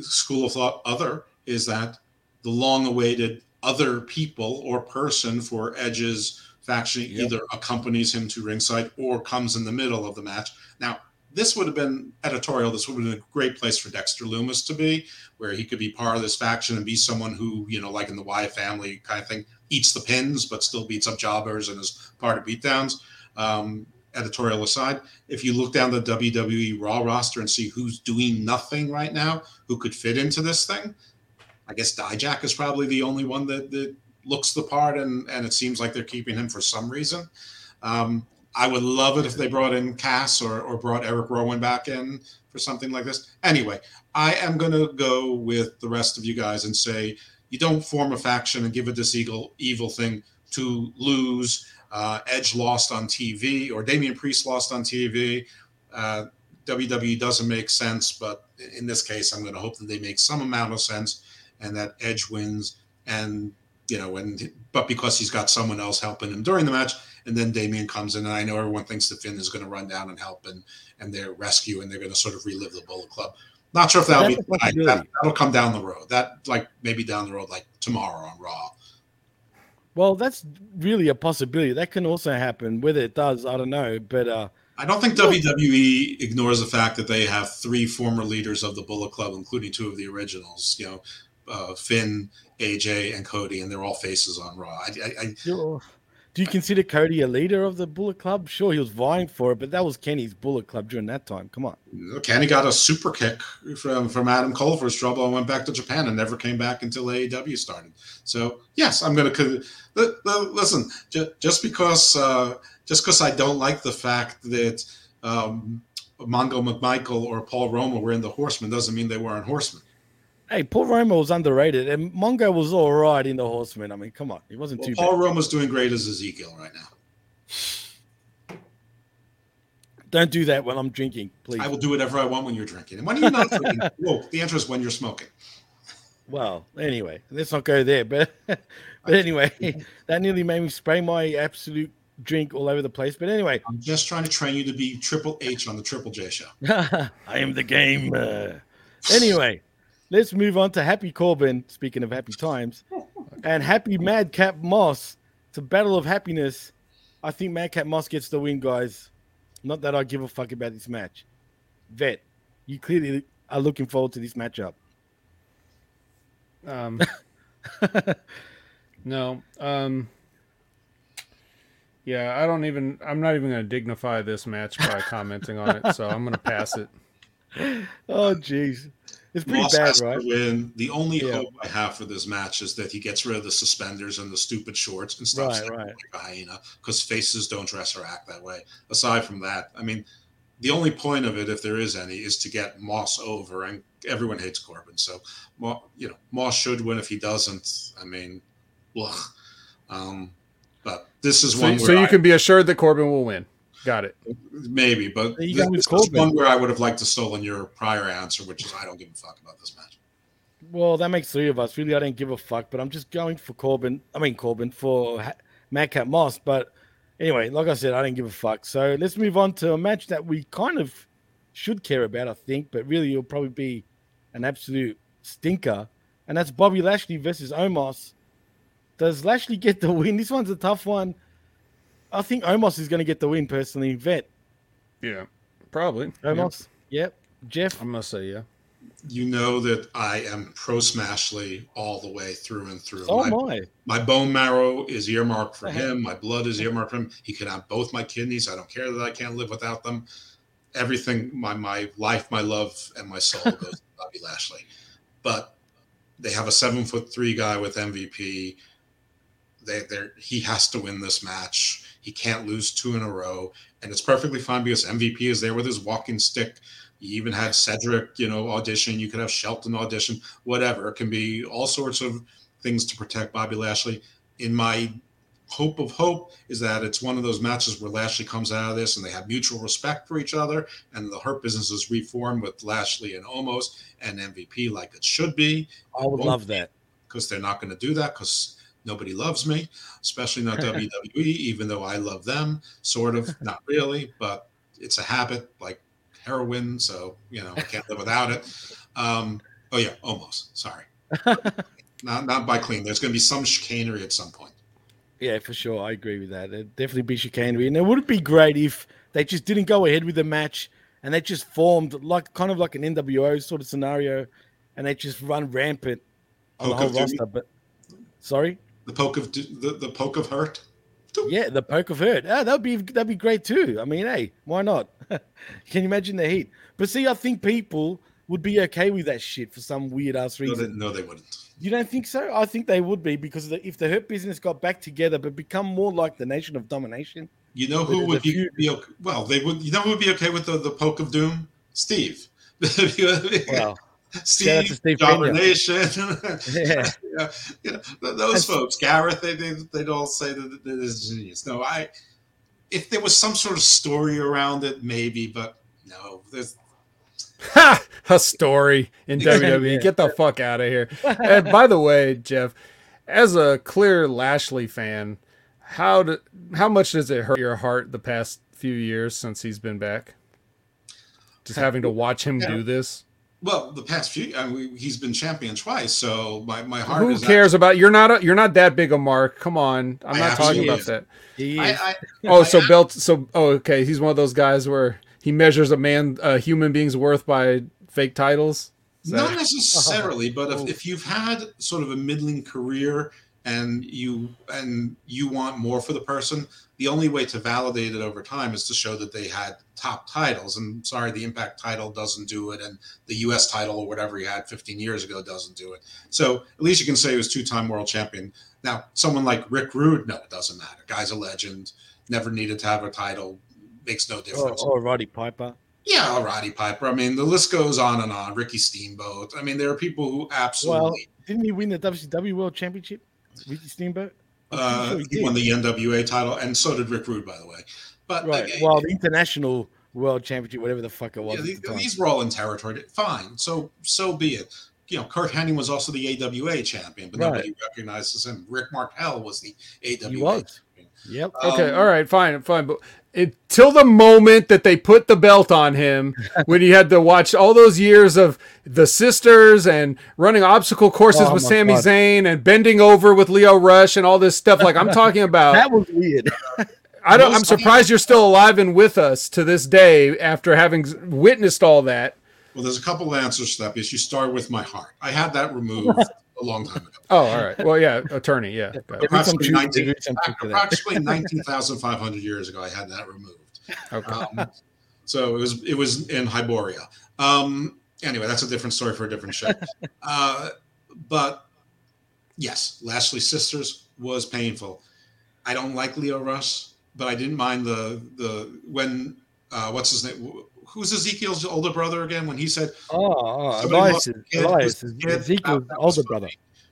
school of thought, other is that the long awaited other people or person for Edge's faction Yep. either accompanies him to ringside or comes in the middle of the match. Now, this would have been editorial. This would have been a great place for Dexter Lumis to be, where he could be part of this faction and be someone who, you know, like in the Wyatt family kind of thing, eats the pins but still beats up jobbers and is part of beatdowns. Um, editorial aside, if you look down the WWE Raw roster and see who's doing nothing right now, who could fit into this thing, I guess Dijak is probably the only one that, that looks the part, and and it seems like they're keeping him for some reason. Um, I would love it if they brought in Cass or, or brought Eric Rowan back in for something like this. Anyway, I am going to go with the rest of you guys and say you don't form a faction and give it this evil, evil thing to lose. Uh, Edge lost on TV or Damian Priest lost on TV. Uh, WWE doesn't make sense, but in this case, I'm going to hope that they make some amount of sense and that Edge wins. And you know, and but because he's got someone else helping him during the match, and then Damien comes in, and I know everyone thinks that Finn is going to run down and help and and their rescue, and they're going to sort of relive the Bullet Club. Not sure if that'll That's be tonight. That, that'll come down the road. That like maybe down the road, like tomorrow on Raw. Well, that's really a possibility. That can also happen. Whether it does, I don't know. But uh, I don't think WWE ignores the fact that they have three former leaders of the Bullet Club, including two of the originals. You know, uh, Finn, AJ, and Cody, and they're all faces on Raw. I, I, I, Sure. Do you consider Cody a leader of the Bullet Club? Sure, he was vying for it, but that was Kenny's Bullet Club during that time. Come on. Kenny got a super kick from from Adam Cole for his trouble and went back to Japan and never came back until AEW started. So yes, I'm going to listen. ju- Just because uh, just because I don't like the fact that um, Mongo McMichael or Paul Roma were in the Horsemen doesn't mean they weren't Horsemen. Hey, Paul Roma was underrated, and Mongo was all right in the Horseman. I mean, come on, he wasn't Well, too Paul bad. Roma's doing great as Ezekiel right now. Don't do that when I'm drinking, please. I will do whatever I want when you're drinking. And when you're not drinking, well, the answer is when you're smoking. Well, anyway, let's not go there. But but anyway, that nearly made me spray my absolute drink all over the place. But anyway, I'm just trying to train you to be Triple H on the Triple J show. I am the game. uh. Anyway, let's move on to Happy Corbin. Speaking of happy times, and Happy Madcap Moss. It's a battle of happiness. I think Madcap Moss gets the win, guys. Not that I give a fuck about this match. Vet, you clearly are looking forward to this matchup. Um, no. Um, yeah, I don't even. I'm not even going to dignify this match by commenting on it, so I'm going to pass it. Oh, jeez. It's pretty Moss bad, has right? to win. The only Yeah. hope I have for this match is that he gets rid of the suspenders and the stupid shorts and stops Right, acting right. like a hyena because faces don't dress or act that way. Aside from that, I mean, the only point of it, if there is any, is to get Moss over, and everyone hates Corbin. So, you know, Moss should win. If he doesn't, I mean, ugh. Um, but this is So, one so where you I- can be assured that Corbin will win. Got it. maybe, but you this, this is one where I would have liked to stolen your prior answer, which is I don't give a fuck about this match. Well, that makes three of us. Really, I don't give a fuck, but I'm just going for Corbin. I mean, Corbin for ha- Madcap Moss. But anyway, like I said, I don't give a fuck. So let's move on to a match that we kind of should care about, I think, but really it'll probably be an absolute stinker. And that's Bobby Lashley versus Omos. Does Lashley get the win? This one's a tough one. I think Omos is going to get the win personally. Vet, Yeah, probably. Omos. Yep. Jeff. I'm going to say yeah. You know that I am pro Smashley all the way through and through. Oh my, my. my bone marrow is earmarked for him. My blood is earmarked for him. He can have both my kidneys. I don't care that I can't live without them. Everything, my my life, my love, and my soul goes to Bobby Lashley. But they have a seven foot three guy with MVP. They, they're, he has to win this match. He can't lose two in a row, and it's perfectly fine because MVP is there with his walking stick You even had Cedric, you know, audition. You could have Shelton audition, whatever. It can be all sorts of things to protect Bobby Lashley. In my hope of hope is that it's one of those matches where Lashley comes out of this and they have mutual respect for each other, and the Hurt business is reformed with Lashley and Omos and MVP like it should be. I would love that. because they're not going to do that because nobody loves me, especially not WWE, even though I love them, sort of, not really, but it's a habit like heroin. So, you know, I can't live without it. Um, oh, yeah, almost. Sorry. not, not by clean. There's going to be some chicanery at some point. Yeah, for sure. I agree with that. It'd definitely be chicanery. And it would be great if they just didn't go ahead with the match and they just formed like kind of like an NWO sort of scenario and they just run rampant on Poke the whole roster. But sorry? The poke of the, the poke of hurt. Yeah, the poke of hurt. Ah, that'd be that'd be great too. I mean, hey, why not? Can you imagine the heat? But see, I think people would be okay with that shit for some weird ass No, they, reason. no, they wouldn't. You don't think so? I think they would be because the, if the hurt business got back together but become more like the nation of domination. You know who there's would a be, be okay? Well, they would. You know who would be okay with the, the poke of doom? Steve. Well, Steve, out to Steve Jobber Nation. yeah. yeah, you know, th- those folks, Gareth, they they they'd all say that it is genius. No, I if there was some sort of story around it, maybe, but no, there's Ha! A story in WWE. Yeah. Get the fuck out of here. And by the way, Jeff, as a clear Lashley fan, how do, how much does it hurt your heart the past few years since he's been back? Just having to watch him do this. Well, the past few. I mean, he's been champion twice, so my, my heart Who is cares about you're not a, you're not that big a mark. Come on, I'm I not talking about is. that. He I, is. I, Oh, so I- belt. So oh, okay, he's one of those guys where he measures a man, a human being's worth by fake titles. Is that- Not necessarily, but Oh. if, if you've had sort of a middling career and you and you want more for the person, the only way to validate it over time is to show that they had top titles. And sorry, the Impact title doesn't do it, and the U.S. title or whatever he had 15 years ago doesn't do it. So at least you can say he was two-time world champion. Now, someone like Rick Rude, no, it doesn't matter. Guy's a legend. Never needed to have a title. Makes no or, difference. or Roddy Piper. Yeah, Roddy Piper. I mean, the list goes on and on. Ricky Steamboat. I mean, there are people who absolutely Well, didn't he win the WCW World Championship? Ricky Steamboat? Uh, sure he he won the NWA title, and so did Rick Rude, by the way. But Right. Well, the international world championship, whatever the fuck it was. yeah, these, the these were all in territory. Fine, so so be it. You know, Curt Hennig was also the AWA champion, but Right. nobody recognizes him. Rick Martel was the AWA. He was. Champion. Yep. Okay, Um, all right, fine, fine. But until the moment that they put the belt on him, when he had to watch all those years of the sisters and running obstacle courses Oh with my Sami God. Zayn and bending over with Lio Rush and all this stuff, like I'm talking about, that was weird. I don't. I'm surprised you're still alive and with us to this day after having witnessed all that. Well, there's a couple of answers to that because you start with my heart. I had that removed a long time ago. Oh, all right. Well, yeah, attorney, yeah. got it. There is some Approximately, truth- 19, there is some truth to that. approximately 19,500 years ago, I had that removed. Okay. Um, so it was it was in Hyboria. Um, anyway, that's a different story for a different show. Uh, but yes, Lashley Sisters was painful. I don't like Lio Rush, but I didn't mind the the when uh, what's his name? Who's Ezekiel's older brother again? When he said Oh, oh Elias, lost is, a kid, Elias is. Ezekiel's That- that older brother.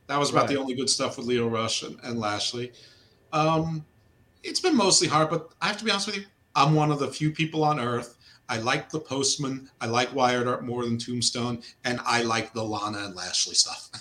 that was about the only good stuff with Lio Rush and, and Lashley. Um, it's been mostly hard, but I have to be honest with you. I'm one of the few people on earth. I like the Postman. I like Wired Art more than Tombstone, and I like the Lana and Lashley stuff.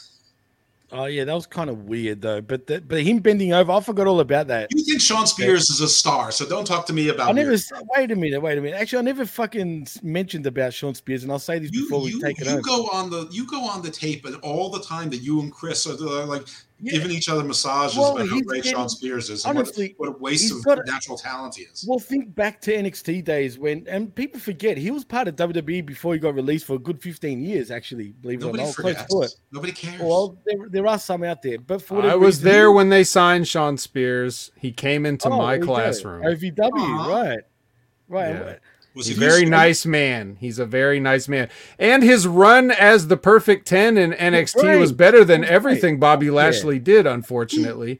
Oh yeah, that was kind of weird though. But the, but him bending over, I forgot all about that. You think Shawn Spears is a star, so don't talk to me about I never. Wait a minute. Wait a minute. Actually, I never fucking mentioned about Shawn Spears, and I'll say this You, before we take it you go on the you go on the tape and all the time that you and Chris are like Yeah. giving each other massages Well, about how great getting- Shawn Spears is. and honestly, what, what a waste of got natural talent he is. Well, think back to NXT days when, and people forget he was part of WWE before he got released for a good 15 years. Actually, believe it or Nobody not, close to it. Nobody cares. Well, there, there are some out there, but for I was reason- there when they signed Shawn Spears. He came into Oh, my there we go. classroom. OVW, Aw. right, right. Yeah. Was He's he a very nice man. He's a very nice man. And his run as the perfect 10 in NXT was better than It was great. everything Bobby Lashley did, unfortunately.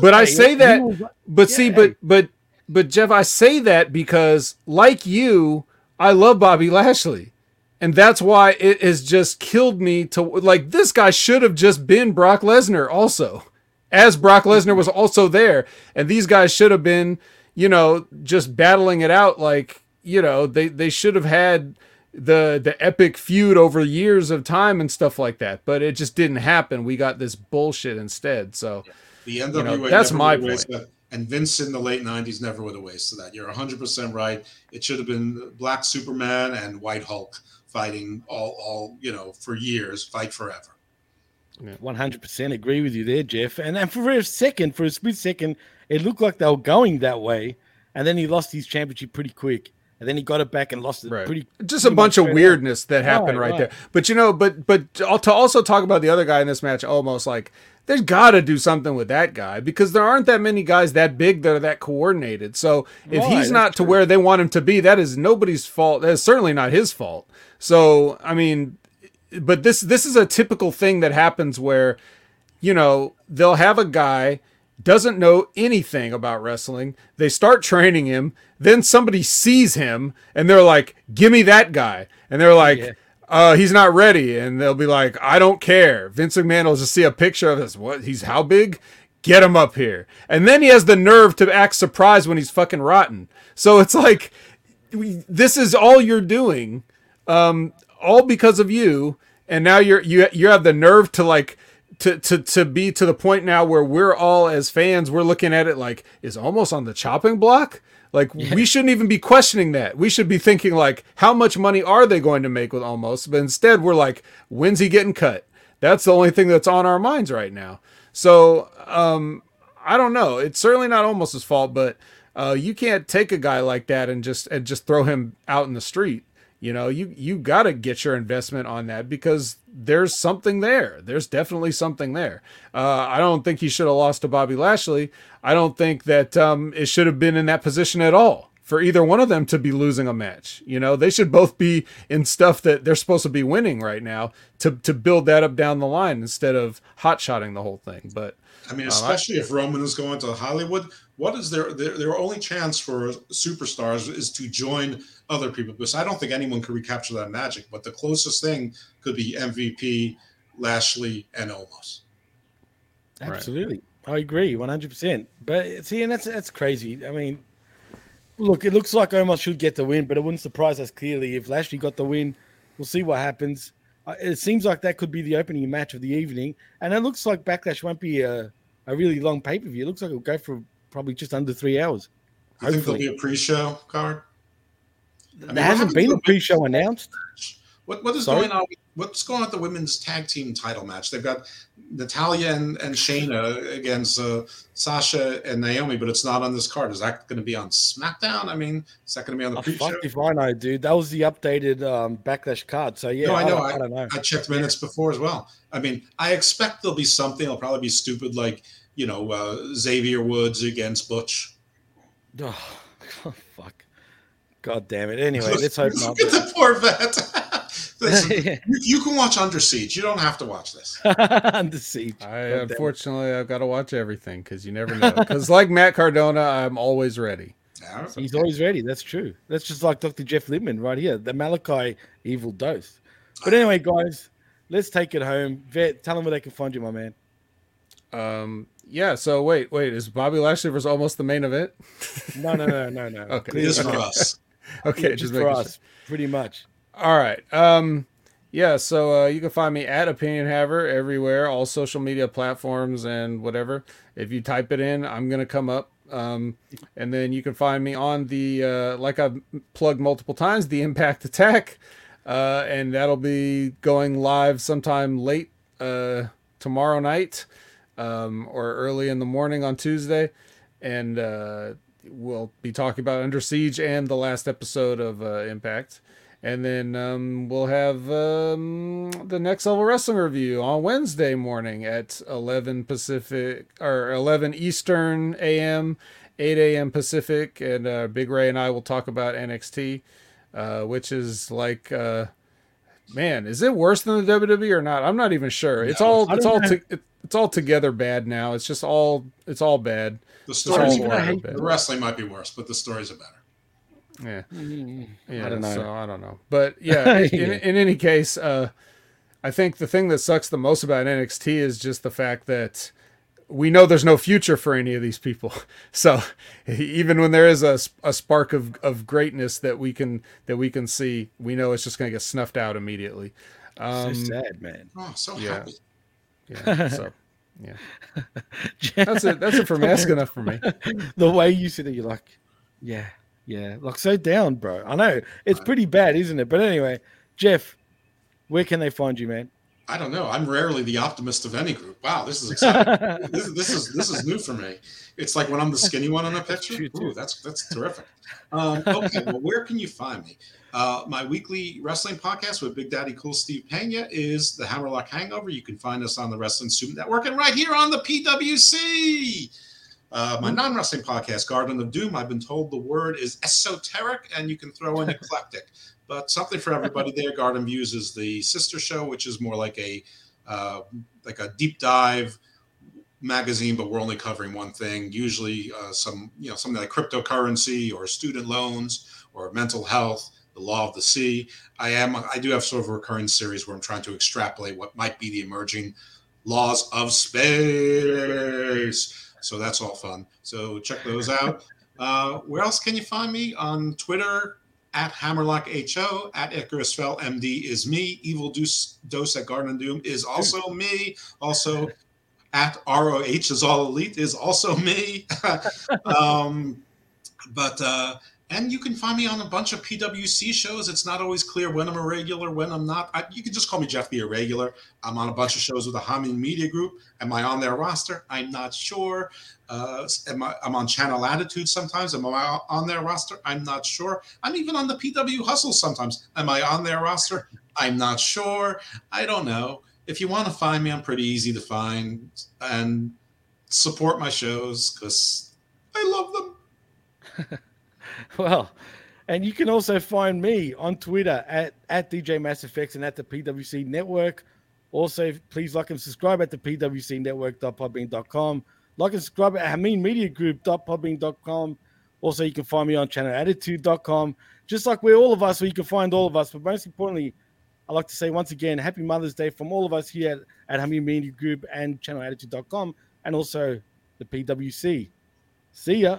But I say that but see but but but Jeff, I say that because like you, I love Bobby Lashley. And that's why it has just killed me to like this guy should have just been Brock Lesnar also. As Brock Lesnar was also there. And these guys should have been, you know, just battling it out like, you know, they they should have had the the epic feud over years of time and stuff like that. But it just didn't happen. We got this bullshit instead. So The NWA You know, that's never my would have point. that. And Vince in the late 90s never would have wasted that. You're 100% right. It should have been Black Superman and White Hulk fighting all, all you know, for years, fight forever. One hundred percent agree with you there, Jeff. And and for a second, for a split second, it looked like they were going that way, and then he lost his championship pretty quick, and then he got it back and lost it Right. pretty. just a bunch of straight up. weirdness that happened Right, right, right. there. But you know, but but to also talk about the other guy in this match, Omos like there's got to do something with that guy because there aren't that many guys that big that are that coordinated. So if Right, he's not to true. where they want him to be, that is nobody's fault. That is certainly not his fault. So I mean, but this this is a typical thing that happens where you know they'll have a guy doesn't know anything about wrestling. They start training him. Then somebody sees him and they're like, "Give me that guy." And they're like, Yeah. uh, "He's not ready." And they'll be like, "I don't care." Vince McMahon will just see a picture of this. What? He's how big? Get him up here. And then he has the nerve to act surprised when he's fucking rotten. So it's like, this is all you're doing um, all because of you and now you're you you have the nerve to like to to to be to the point now where we're all as fans we're looking at it like is Omos on the chopping block? Like we shouldn't even be questioning that. We should be thinking like how much money are they going to make with Omos? But instead we're like when's he getting cut? That's the only thing that's on our minds right now. So um i don't know. It's certainly not Omos his fault but uh you can't take a guy like that and just and just throw him out in the street you know you you got to get your investment on that because there's something there. There's definitely something there. Uh, i don't think he should have lost to bobby lashley. I don't think that um, it should have been in that position at all for either one of them to be losing a match. You know they should both be in stuff that they're supposed to be winning right now to to build that up down the line instead of hot shotting the whole thing. But I mean, I- especially if Roman is going to Hollywood, what is their, their their only chance for superstars is to join other people? Because I don't think anyone could recapture that magic. But the closest thing could be MVP, Lashley, and Omos. Absolutely, I agree, one hundred percent. But see, and that's that's crazy. I mean, look, it looks like Omos should get the win, but it wouldn't surprise us clearly if Lashley got the win. We'll see what happens. Uh, it seems like that could be the opening match of the evening, and it looks like Backlash won't be a, a really long pay per view. It looks like it'll go for probably just under three hours. Do you think there'll be a pre-show card? I mean, there hasn't been a pre-show announced. What what is Sorry? going on? What's going on with the women's tag team title match? They've got Natalya and, and Shayna against uh, Sasha and Naomi, but it's not on this card. Is that going to be on SmackDown? I mean, is that going to be on the Oh, pre-show? if I know, dude. That was the updated um, Backlash card. So yeah, no, I know. don't- I, I don't know. I checked minutes before as well. I mean, I expect there'll be something. It'll probably be stupid, like you know uh, Xavier Woods against Butch. Oh, fuck. God damn it. Anyway, let's hope not. Look at the poor vet. Listen, you, you can watch Under Siege. You don't have to watch this. Under siege. I God damn unfortunately I've got to watch everything because you never know. Because like Matt Cardona, I'm always ready. Yeah, He's always ready. That's true. That's just like Dr. Jeff Lippman right here, the Malachi evil dose. But anyway, guys, let's take it home. Vet, tell them where they can find you, my man. Um, yeah. So wait, wait, is Bobby Lashley versus Omos the main event? No, no, no, no, no. Okay. it is Clearly for not. us. Okay, Yeah, just for making us, pretty much. All right. Um, yeah. So uh, you can find me at Opinion Haver everywhere, all social media platforms and whatever. If you type it in, I'm gonna come up. Um, and then you can find me on the uh, like I've plugged multiple times, the Impact Attack, uh, and that'll be going live sometime late uh, tomorrow night um, or early in the morning on Tuesday, and uh, we'll be talking about Under Siege and the last episode of uh, Impact. And then um, we'll have um, the next level wrestling review on Wednesday morning at 11 Pacific or 11 Eastern AM, 8 a.m. Pacific. And uh, Big Ray and I will talk about NXT, uh, which is like, uh, man, is it worse than the WWE or not? I'm not even sure. It's No, all I it's all to, it, it's all together bad now. It's just all it's all bad. The all stories, even are I better. the wrestling might be worse, but the stories are better. Yeah, yeah. I don't know. So I don't know, but yeah. in, Yeah. in any case, uh, I think the thing that sucks the most about NXT is just the fact that we know there's no future for any of these people. So even when there is a, a spark of, of greatness that we can that we can see, we know it's just going to get snuffed out immediately. Um, so sad, man. Oh, so Yeah. happy. Yeah, so yeah, that's it. That's it for me. That's good enough for me. the way you said it, you're like, yeah, yeah, like so down, bro. I know it's pretty bad, isn't it? But anyway, Jeff, where can they find you, man? I don't know. I'm rarely the optimist of any group. Wow, this is exciting. this, this is this is new for me. It's like when I'm the skinny one in a picture. Ooh, that's that's terrific. Um, okay, well, where can you find me? Uh, my weekly wrestling podcast with Big Daddy Cool Steve Pena is the Hammerlock Hangover. You can find us on the Wrestling Student Network and right here on the PWC. Uh, my non-wrestling podcast, Garden of Doom. I've been told the word is esoteric, and you can throw in eclectic, but something for everybody there. Garden Views is the sister show, which is more like a uh, like a deep dive magazine, but we're only covering one thing. Usually, uh, some you know something like cryptocurrency or student loans or mental health, the law of the sea. I am I do have sort of a recurring series where I'm trying to extrapolate what might be the emerging laws of space. So that's all fun. So check those out. Uh, where else can you find me on Twitter? At Hammerlock HO, at Icarus Fell MD is me. Evil Dose, Dose at Garden of Doom is also me. Also, at ROH is all elite is also me. um, but uh, and you can find me on a bunch of PWC shows. It's not always clear when I'm a regular, when I'm not. I, you can just call me Jeff the Irregular. I'm on a bunch of shows with the Hamin Media Group. Am I on their roster? I'm not sure. Uh, am I, I'm on Channel Attitude sometimes. Am I on their roster? I'm not sure. I'm even on the PW Hustle sometimes. Am I on their roster? I'm not sure. I don't know. If you want to find me, I'm pretty easy to find and support my shows because I love them. Well, and you can also find me on Twitter at, at DJ Mass Effects and at the PWC Network. Also, please like and subscribe at the PWC Network.podbean.com. Like and subscribe at Hamin Media Group.podbean.com. Also, you can find me on channelattitude.com. Just like we're all of us, where you can find all of us. But most importantly, I'd like to say once again, Happy Mother's Day from all of us here at, at Hamin Media Group and channelattitude.com and also the PWC. See ya.